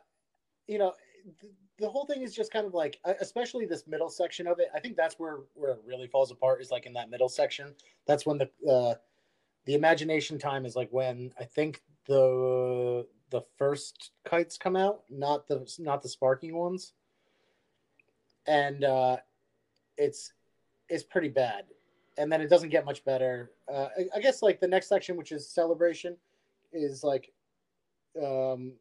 you know, th- the whole thing is just kind of like, especially this middle section of it. I think that's where where it really falls apart. Is like in that middle section. That's when the uh, the imagination time is like when I think the the first kites come out, not the not the sparking ones, and uh, it's it's pretty bad. And then it doesn't get much better. Uh, I, I guess like the next section, which is celebration, is like um,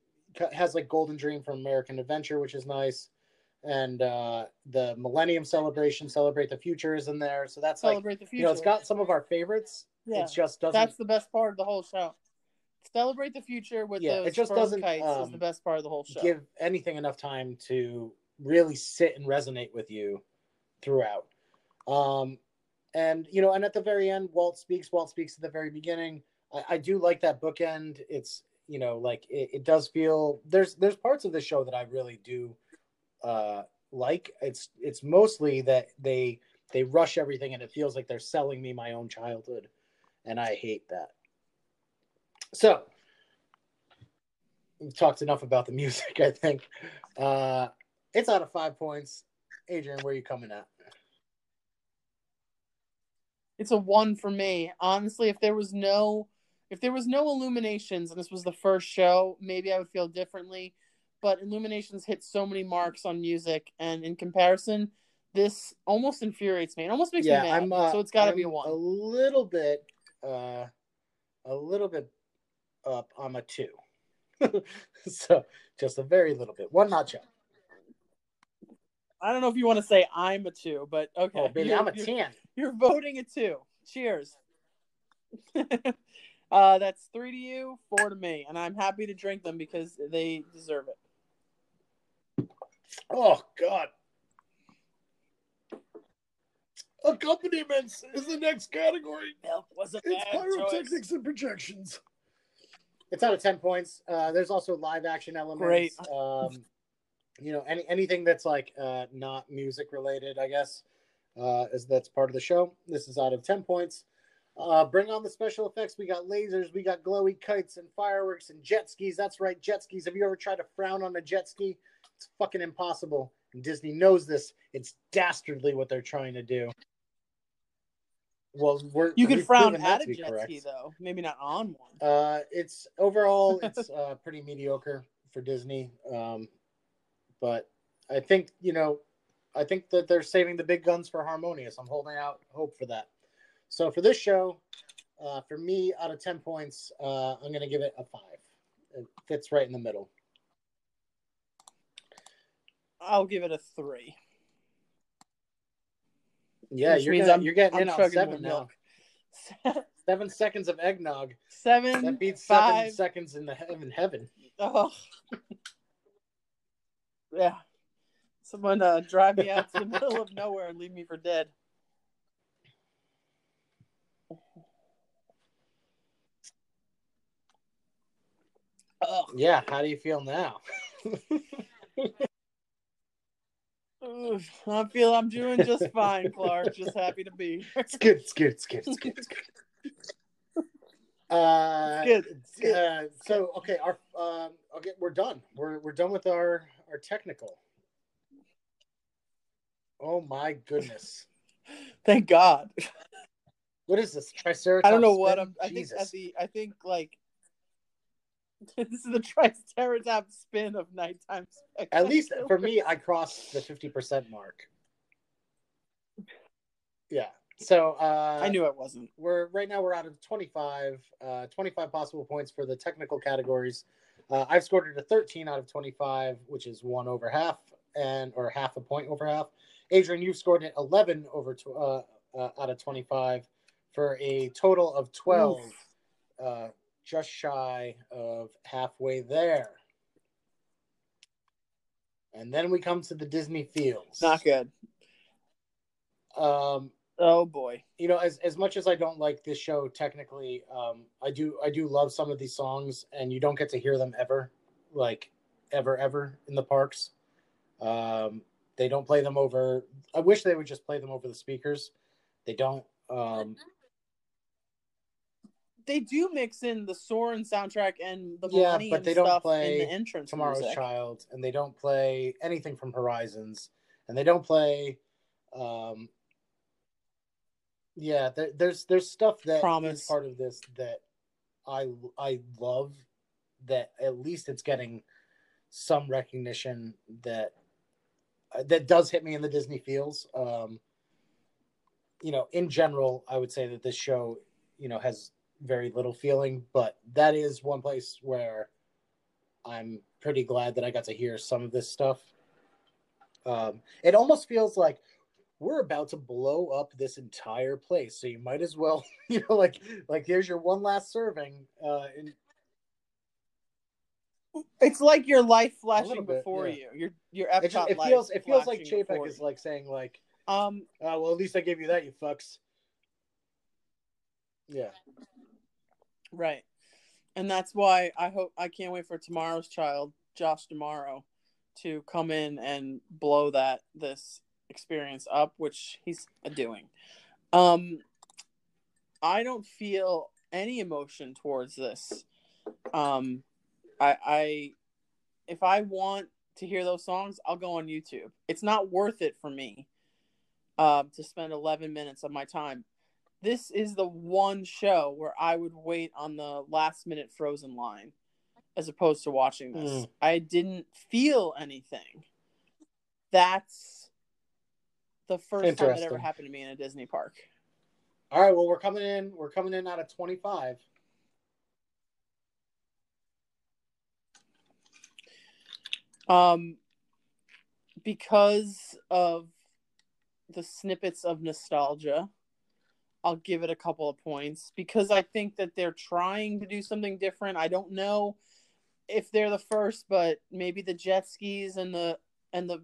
has like Golden Dream from American Adventure, which is nice, and uh, the Millennium Celebration, Celebrate the Future, is in there. So that's like celebrate the future. you know, it's got some of our favorites. yeah. It just doesn't. That's the best part of the whole show. Celebrate the future with Yeah, those it just doesn't, kites is um, the best part of the whole show. give anything enough time to really sit and resonate with you throughout. Um, and you know, and at the very end, Walt speaks. Walt speaks at the very beginning. I, I do like that bookend. It's you know, like it, it does feel there's there's parts of the show that I really do uh, like. It's it's mostly that they they rush everything and it feels like they're selling me my own childhood, and I hate that. So we've talked enough about the music, I think. Uh, it's out of five points. Adrian, where are you coming at? it's a one for me. Honestly, if there was no if there was no illuminations and this was the first show, maybe I would feel differently. But illuminations hit so many marks on music and in comparison, this almost infuriates me. It almost makes yeah, me mad. I'm. Uh, so it's gotta be a one. A little bit, uh, a little bit up. I'm a two. so just a very little bit, one notch up. I don't know if you want to say I'm a two, but okay. Oh, baby, You're- I'm a you're- ten. You're voting a two. Cheers. uh, that's three to you, four to me, and I'm happy to drink them because they deserve it. Oh God. Accompaniments is the next category. Milk was a It's bad choice. pyrotechnics and projections. It's out of ten points. Uh, there's also live action elements. Great. Um, you know, any anything that's like uh, not music related, I guess, uh, is that's part of the show. This is out of ten points. Uh, bring on the special effects. We got lasers, we got glowy kites and fireworks and jet skis. That's right, jet skis. Have you ever tried to frown on a jet ski? It's fucking impossible. And Disney knows this. It's dastardly what they're trying to do. Well, we're You can frown at a jet correct. ski though, maybe not on one. Uh, it's overall it's uh, pretty mediocre for Disney. Um, but I think you know, I think that they're saving the big guns for Harmonious. I'm holding out hope for that. So for this show, uh, for me, out of ten points, uh, I'm gonna give it a five. It fits right in the middle. I'll give it a three. Yeah, Which you're means gonna, I'm- you're getting I'm in on seven now. milk. Seven seconds of eggnog. Seven. That beats seven five. seconds in the he- in heaven. Oh. yeah. Someone uh, drive me out to the middle of nowhere and leave me for dead. Ugh. Yeah, how do you feel now? I feel I'm doing just fine, Clark. Just happy to be. here. It's good. It's good. It's good. It's good. It's good. Uh, Good. It's good. uh, so okay, our um, okay, we're done. We're we're done with our our technical. Oh my goodness, Thank God. what is this Triceratops? I don't know what? I'm. I think at the. I think like. this is the Triceratops spin of nighttime. At least for me, I crossed the fifty percent mark. Yeah. So uh, I knew it wasn't. we're right now we're out of 25 uh 25 possible points for the technical categories uh, i've scored it a 13 out of 25 which is one over half and or half a point over half. Adrian, you've scored it 11 over tw- uh, uh, out of 25 for a total of 12, uh, just shy of halfway there. And then we come to the Disney Fields. Not good. Um, Oh boy. you know, as as much as I don't like this show technically, um, I do I do love some of these songs, and you don't get to hear them ever, like ever ever in the parks. Um, they don't play them over. I wish they would just play them over the speakers. They don't. Um, They do mix in the Soarin' soundtrack and the Yeah, Millennium but they don't stuff play in the entrance Tomorrow's music. Child, and they don't play anything from Horizons, and they don't play. Um, yeah, there, there's there's stuff that is Promise. part of this that I I love. That at least it's getting some recognition that uh, that does hit me in the Disney feels. Um, you know, in general, I would say that this show, you know, has very little feeling, but that is one place where I'm pretty glad that I got to hear some of this stuff. Um, it almost feels like we're about to blow up this entire place, so you might as well, you know, like like here's your one last serving. Uh, and It's like your life flashing bit, before yeah. you. Your your it, Epcot just, it feels it feels like Chapek is like saying like, um uh, well, at least I gave you that, you fucks. Yeah, right, and that's why I hope I can't wait for tomorrow's child, Josh D'Amaro, to come in and blow that this experience up, which he's doing. Um, I don't feel any emotion towards this. Um, I, I, if I want to hear those songs, I'll go on YouTube. It's not worth it for me, um, to spend 11 minutes of my time. This is the one show where I would wait on the last minute frozen line as opposed to watching this. Mm. I didn't feel anything. That's the first time that ever happened to me in a Disney park. All right, well, we're coming in. We're coming in out of 25. Um, because of the snippets of nostalgia, I'll give it a couple of points because I think that they're trying to do something different. I don't know if they're the first, but maybe the jet skis and the and the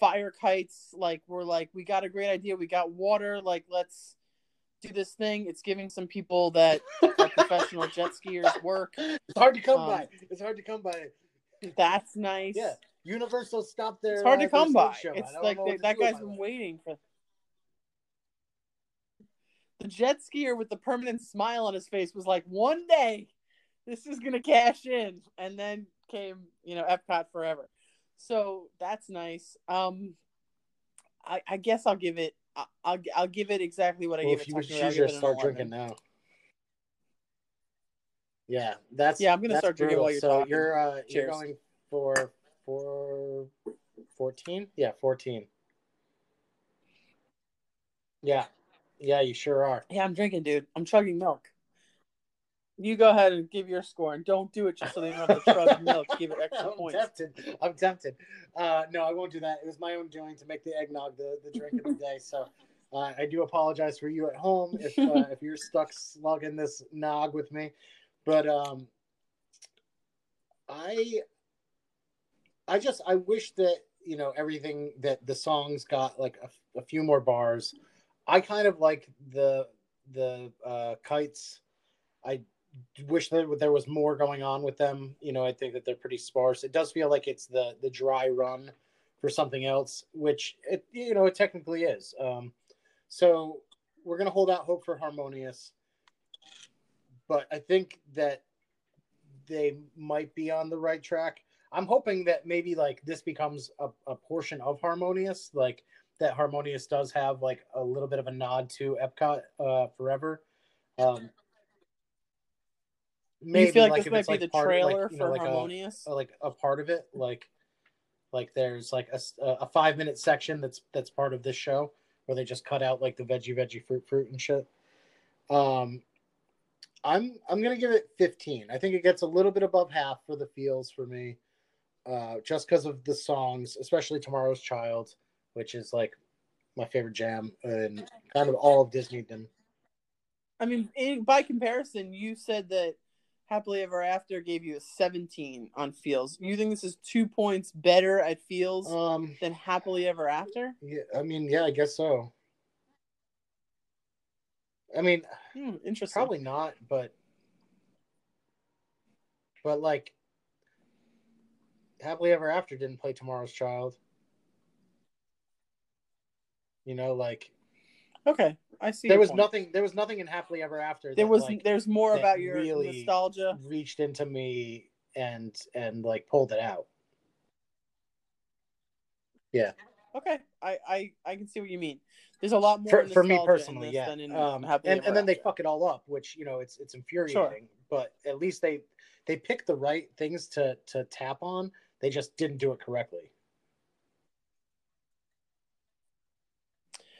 fire kites like we're like we got a great idea. We got water. Like let's do this thing. It's giving some people that are professional jet skiers work. It's hard to come Um, by. It's hard to come by. That's nice. Yeah, Universal stopped there. it's hard uh, to their come by. show. It's like they, that guy's been waiting for the jet skier with the permanent smile on his face was like, one day this is gonna cash in, and then came you know Epcot forever. So that's nice. Um, I, I guess I'll give it. I- I'll I'll give it exactly what I Well, gave if it. you would technically. I'll choose give to start 11. drinking now. Yeah, that's Yeah, I'm gonna start drinking while you're so talking. You're uh, you're going for for 14? Yeah, 14. Yeah. Yeah, you sure are. Yeah, I'm drinking, dude. I'm chugging milk. You go ahead and give your score, and don't do it just so they don't have to chug milk. Give it extra I'm points. tempted. I'm tempted. Uh, no, I won't do that. It was my own doing to make the eggnog the, the drink of the day. So uh, I do apologize for you at home if uh, if you're stuck slugging this nog with me. But um, I I just I wish that you know everything that the songs got like a, a few more bars. I kind of like the the uh, kites. I wish that there was more going on with them. You know, I think that they're pretty sparse. It does feel like it's the the dry run for something else, which it you know it technically is. Um, so we're gonna hold out hope for Harmonious, but I think that they might be on the right track. I'm hoping that maybe like this becomes a, a portion of Harmonious, like that Harmonious does have like a little bit of a nod to Epcot uh, forever. Um, you feel like, like, this might be like, the part- trailer like, you know, for like a- Harmonious? uh, like a part of it like like there's like a five minute section that's that's part of this show where they just cut out like the veggie veggie fruit fruit and shit um i'm i'm gonna give it 15 i think it gets a little bit above half for the feels for me uh, just because of the songs, especially Tomorrow's Child, which is like my favorite jam and kind of all of Disney Disneydom. I mean, in, by comparison, you said that Happily Ever After gave you a 17 on feels. You think this is two points better at feels Um, than Happily Ever After? yeah, I mean, yeah, I guess so. I mean, Hmm, interesting. probably not, but but like Happily Ever After didn't play Tomorrow's Child. You know, like Okay, I see. there was point. nothing there was nothing in Happily Ever After There that, was. like, there's more about your really- nostalgia. reached into me and and like pulled it out. Yeah. Okay, I, I I can see what you mean. There's a lot more For, for me personally, yeah. than in Um, Happily and Ever and then they fuck it all up, which you know it's it's infuriating. But at least they they picked the right things to to tap on. They just didn't do it correctly.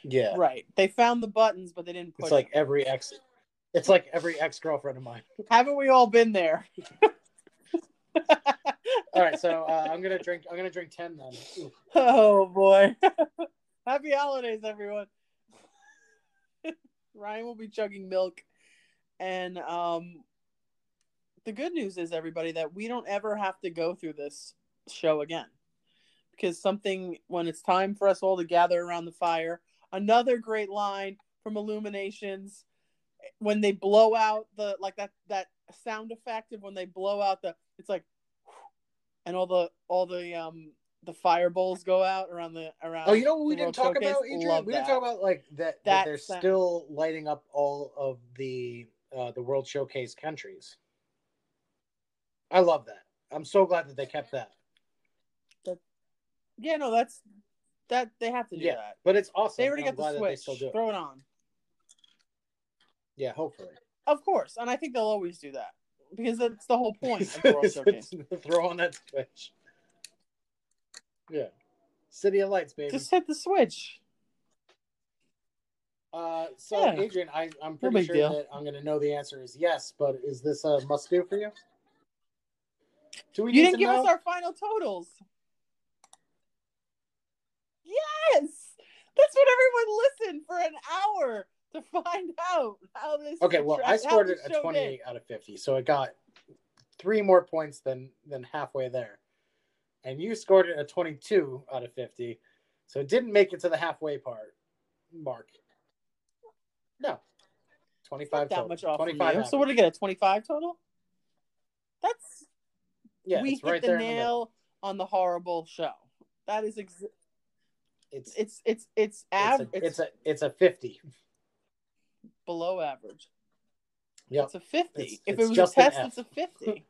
Yeah, Right. They found the buttons, but they didn't push. it's like them. every ex. It's like every ex girlfriend of mine. Haven't we all been there? All right, so uh, I'm gonna drink. I'm gonna drink ten then. Ooh. Oh boy. Happy holidays, everyone. Ryan will be chugging milk. And um the good news is everybody that we don't ever have to go through this show again. Because something when it's time for us all to gather around the fire, another great line from Illuminations when they blow out the like that that sound effect of when they blow out the it's like and all the all the um the fireballs go out around the around. Oh, you know what we didn't talk Showcase? about, Adrian? Love we didn't that. talk about like that. That, That they're sa- still lighting up all of the uh, the World Showcase countries. I love that. I'm so glad that they kept that. Yeah, no, that's that they have to do Yeah, that. But it's awesome. They already I'm got the glad that they switch. do it. Throw it on. Yeah, hopefully. Of course, and I think they'll always do that because that's the whole point of the World Showcase. Throw on that switch. Yeah. City of Lights, baby. Just hit the switch. Uh, so, Yeah. Adrian, I, I'm pretty big sure deal. that I'm going to know the answer is yes, but is this a must do for you? Do we You didn't give know? us our final totals. Yes, that's what everyone listened for an hour to find out how this. Okay, well, I scored it a 28 did. out of 50, so it got three more points than than halfway there. And you scored it a 22 out of 50, so it didn't make it to the halfway part mark. No, 25 that total. much off from 25 you. So what did I get? A twenty-five total. That's Yeah, we hit right the there in the nail on the horrible show. That is ex- It's it's it's it's it's average. it's a it's a 50. below average. Yeah, It's a 50. It's- if it's it was just a test, it's a 50.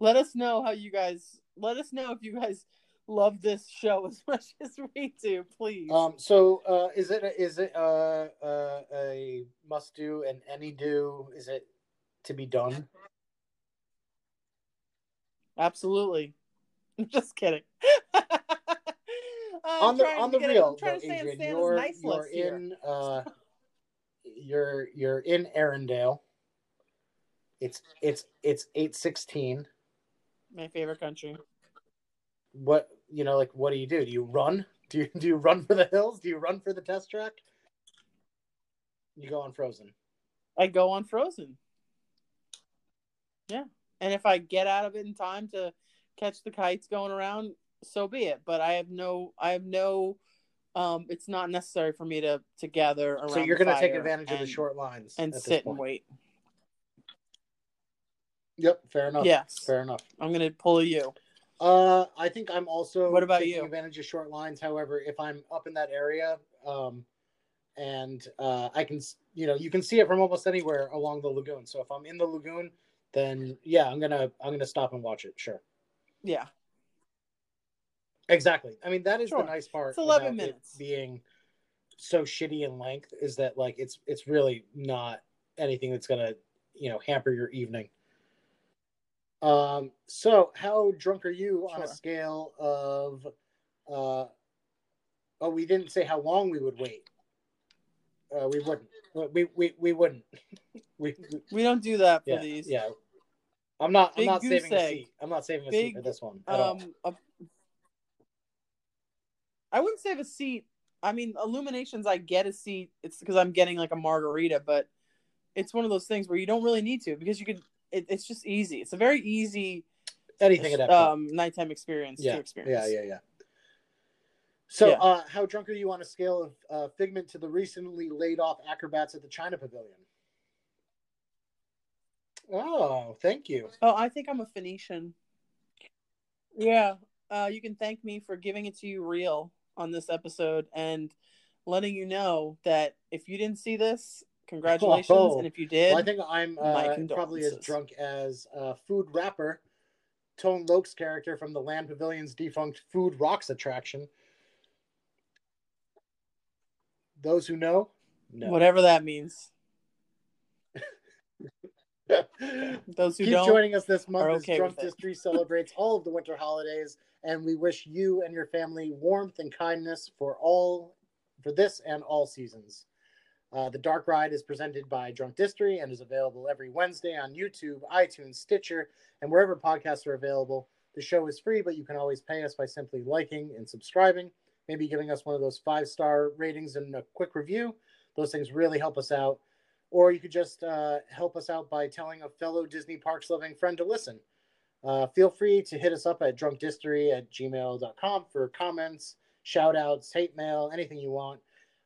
let us know how you guys let us know if you guys love this show as much as we do, please. Um. So, uh, is it a, is it uh, uh, a must do and any do? Is it to be done? Absolutely. Just kidding. I'm on the on the real, though, to stay on Adrian, you're nice you're in uh, you're you're in Arendelle. It's it's it's eight sixteen. My favorite country. What you know, like what do you do? Do you run? Do you do you run for the hills? Do you run for the test track? You go on Frozen. I go on Frozen. Yeah. And if I get out of it in time to catch the kites going around, so be it. But I have no I have no um it's not necessary for me to to gather around. So you're going to take advantage of the short lines and sit and wait. Yep, fair enough. Yes. fair enough. I'm gonna pull you. Uh, I think I'm also What about taking you? advantage of short lines. However, if I'm up in that area, um, and uh, I can, you know, you can see it from almost anywhere along the lagoon. So if I'm in the lagoon, then yeah, I'm gonna I'm gonna stop and watch it. Sure, Yeah. exactly. I mean, that is Sure. the nice part. It's 11 about it minutes. being so shitty in length is that like it's it's really not anything that's gonna you know hamper your evening. Um. So, how drunk are you on a scale of? Uh, oh, we didn't say how long we would wait. Uh, we wouldn't. We we we wouldn't. we, we We don't do that for yeah these. yeah. I'm not. Big I'm not saving a seat. I'm not saving a seat for this one at all. Um, a- I wouldn't save a seat. I mean, Illuminations, I get a seat. It's because I'm getting like a margarita, but it's one of those things where you don't really need to because you could. It, it's just easy. It's a very easy Anything at um, nighttime experience yeah, to experience. yeah, yeah, yeah. So, Yeah. uh, how drunk are you on a scale of uh, Figment to the recently laid off acrobats at the China Pavilion? Oh, thank you. Oh, I think I'm a Phoenician. Yeah. Uh, you can thank me for giving it to you real on this episode and letting you know that if you didn't see this, congratulations. Oh. and if you did, Well, I think I'm uh, probably as drunk as uh, food rapper Tone Loc's character from the Land Pavilion's defunct Food Rocks attraction. Those who know, know. whatever that means. Those who Keep joining us this month are as Drunk. History celebrates all of the winter holidays, and we wish you and your family warmth and kindness for all for this and all seasons. Uh, the Dark Ride is presented by Drunk Distory and is available every Wednesday on YouTube, iTunes, Stitcher, and wherever podcasts are available. The show is free, but you can always pay us by simply liking and subscribing, maybe giving us one of those five star ratings and a quick review. Those things really help us out. Or you could just uh, help us out by telling a fellow Disney Parks loving friend to listen. Uh, feel free to hit us up at drunkdistory at gmail.com for comments, shout outs, hate mail, anything you want.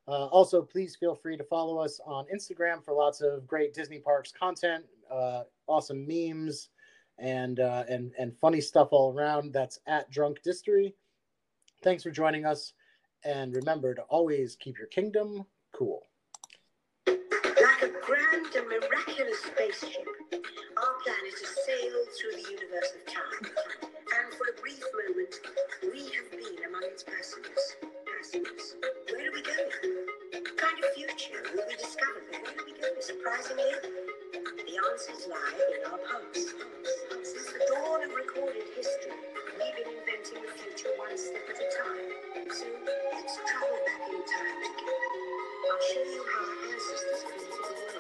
Uh, also, please feel free to follow us on Instagram for lots of great Disney Parks content, uh, awesome memes, and, uh, and, and funny stuff all around. That's at Drunk Distory. Thanks for joining us. And remember to always keep your kingdom cool. Grand and miraculous spaceship, our plan is to sail through the universe of time. And for a brief moment, we have been among its passengers. Passengers. Where are we going? What kind of future will we discover? Where are we going? Surprisingly, the answers lie in our past. Since the dawn of recorded history, we've been inventing the future one step at a time. So let's travel back in time together. I'll show you how our ancestors created the world.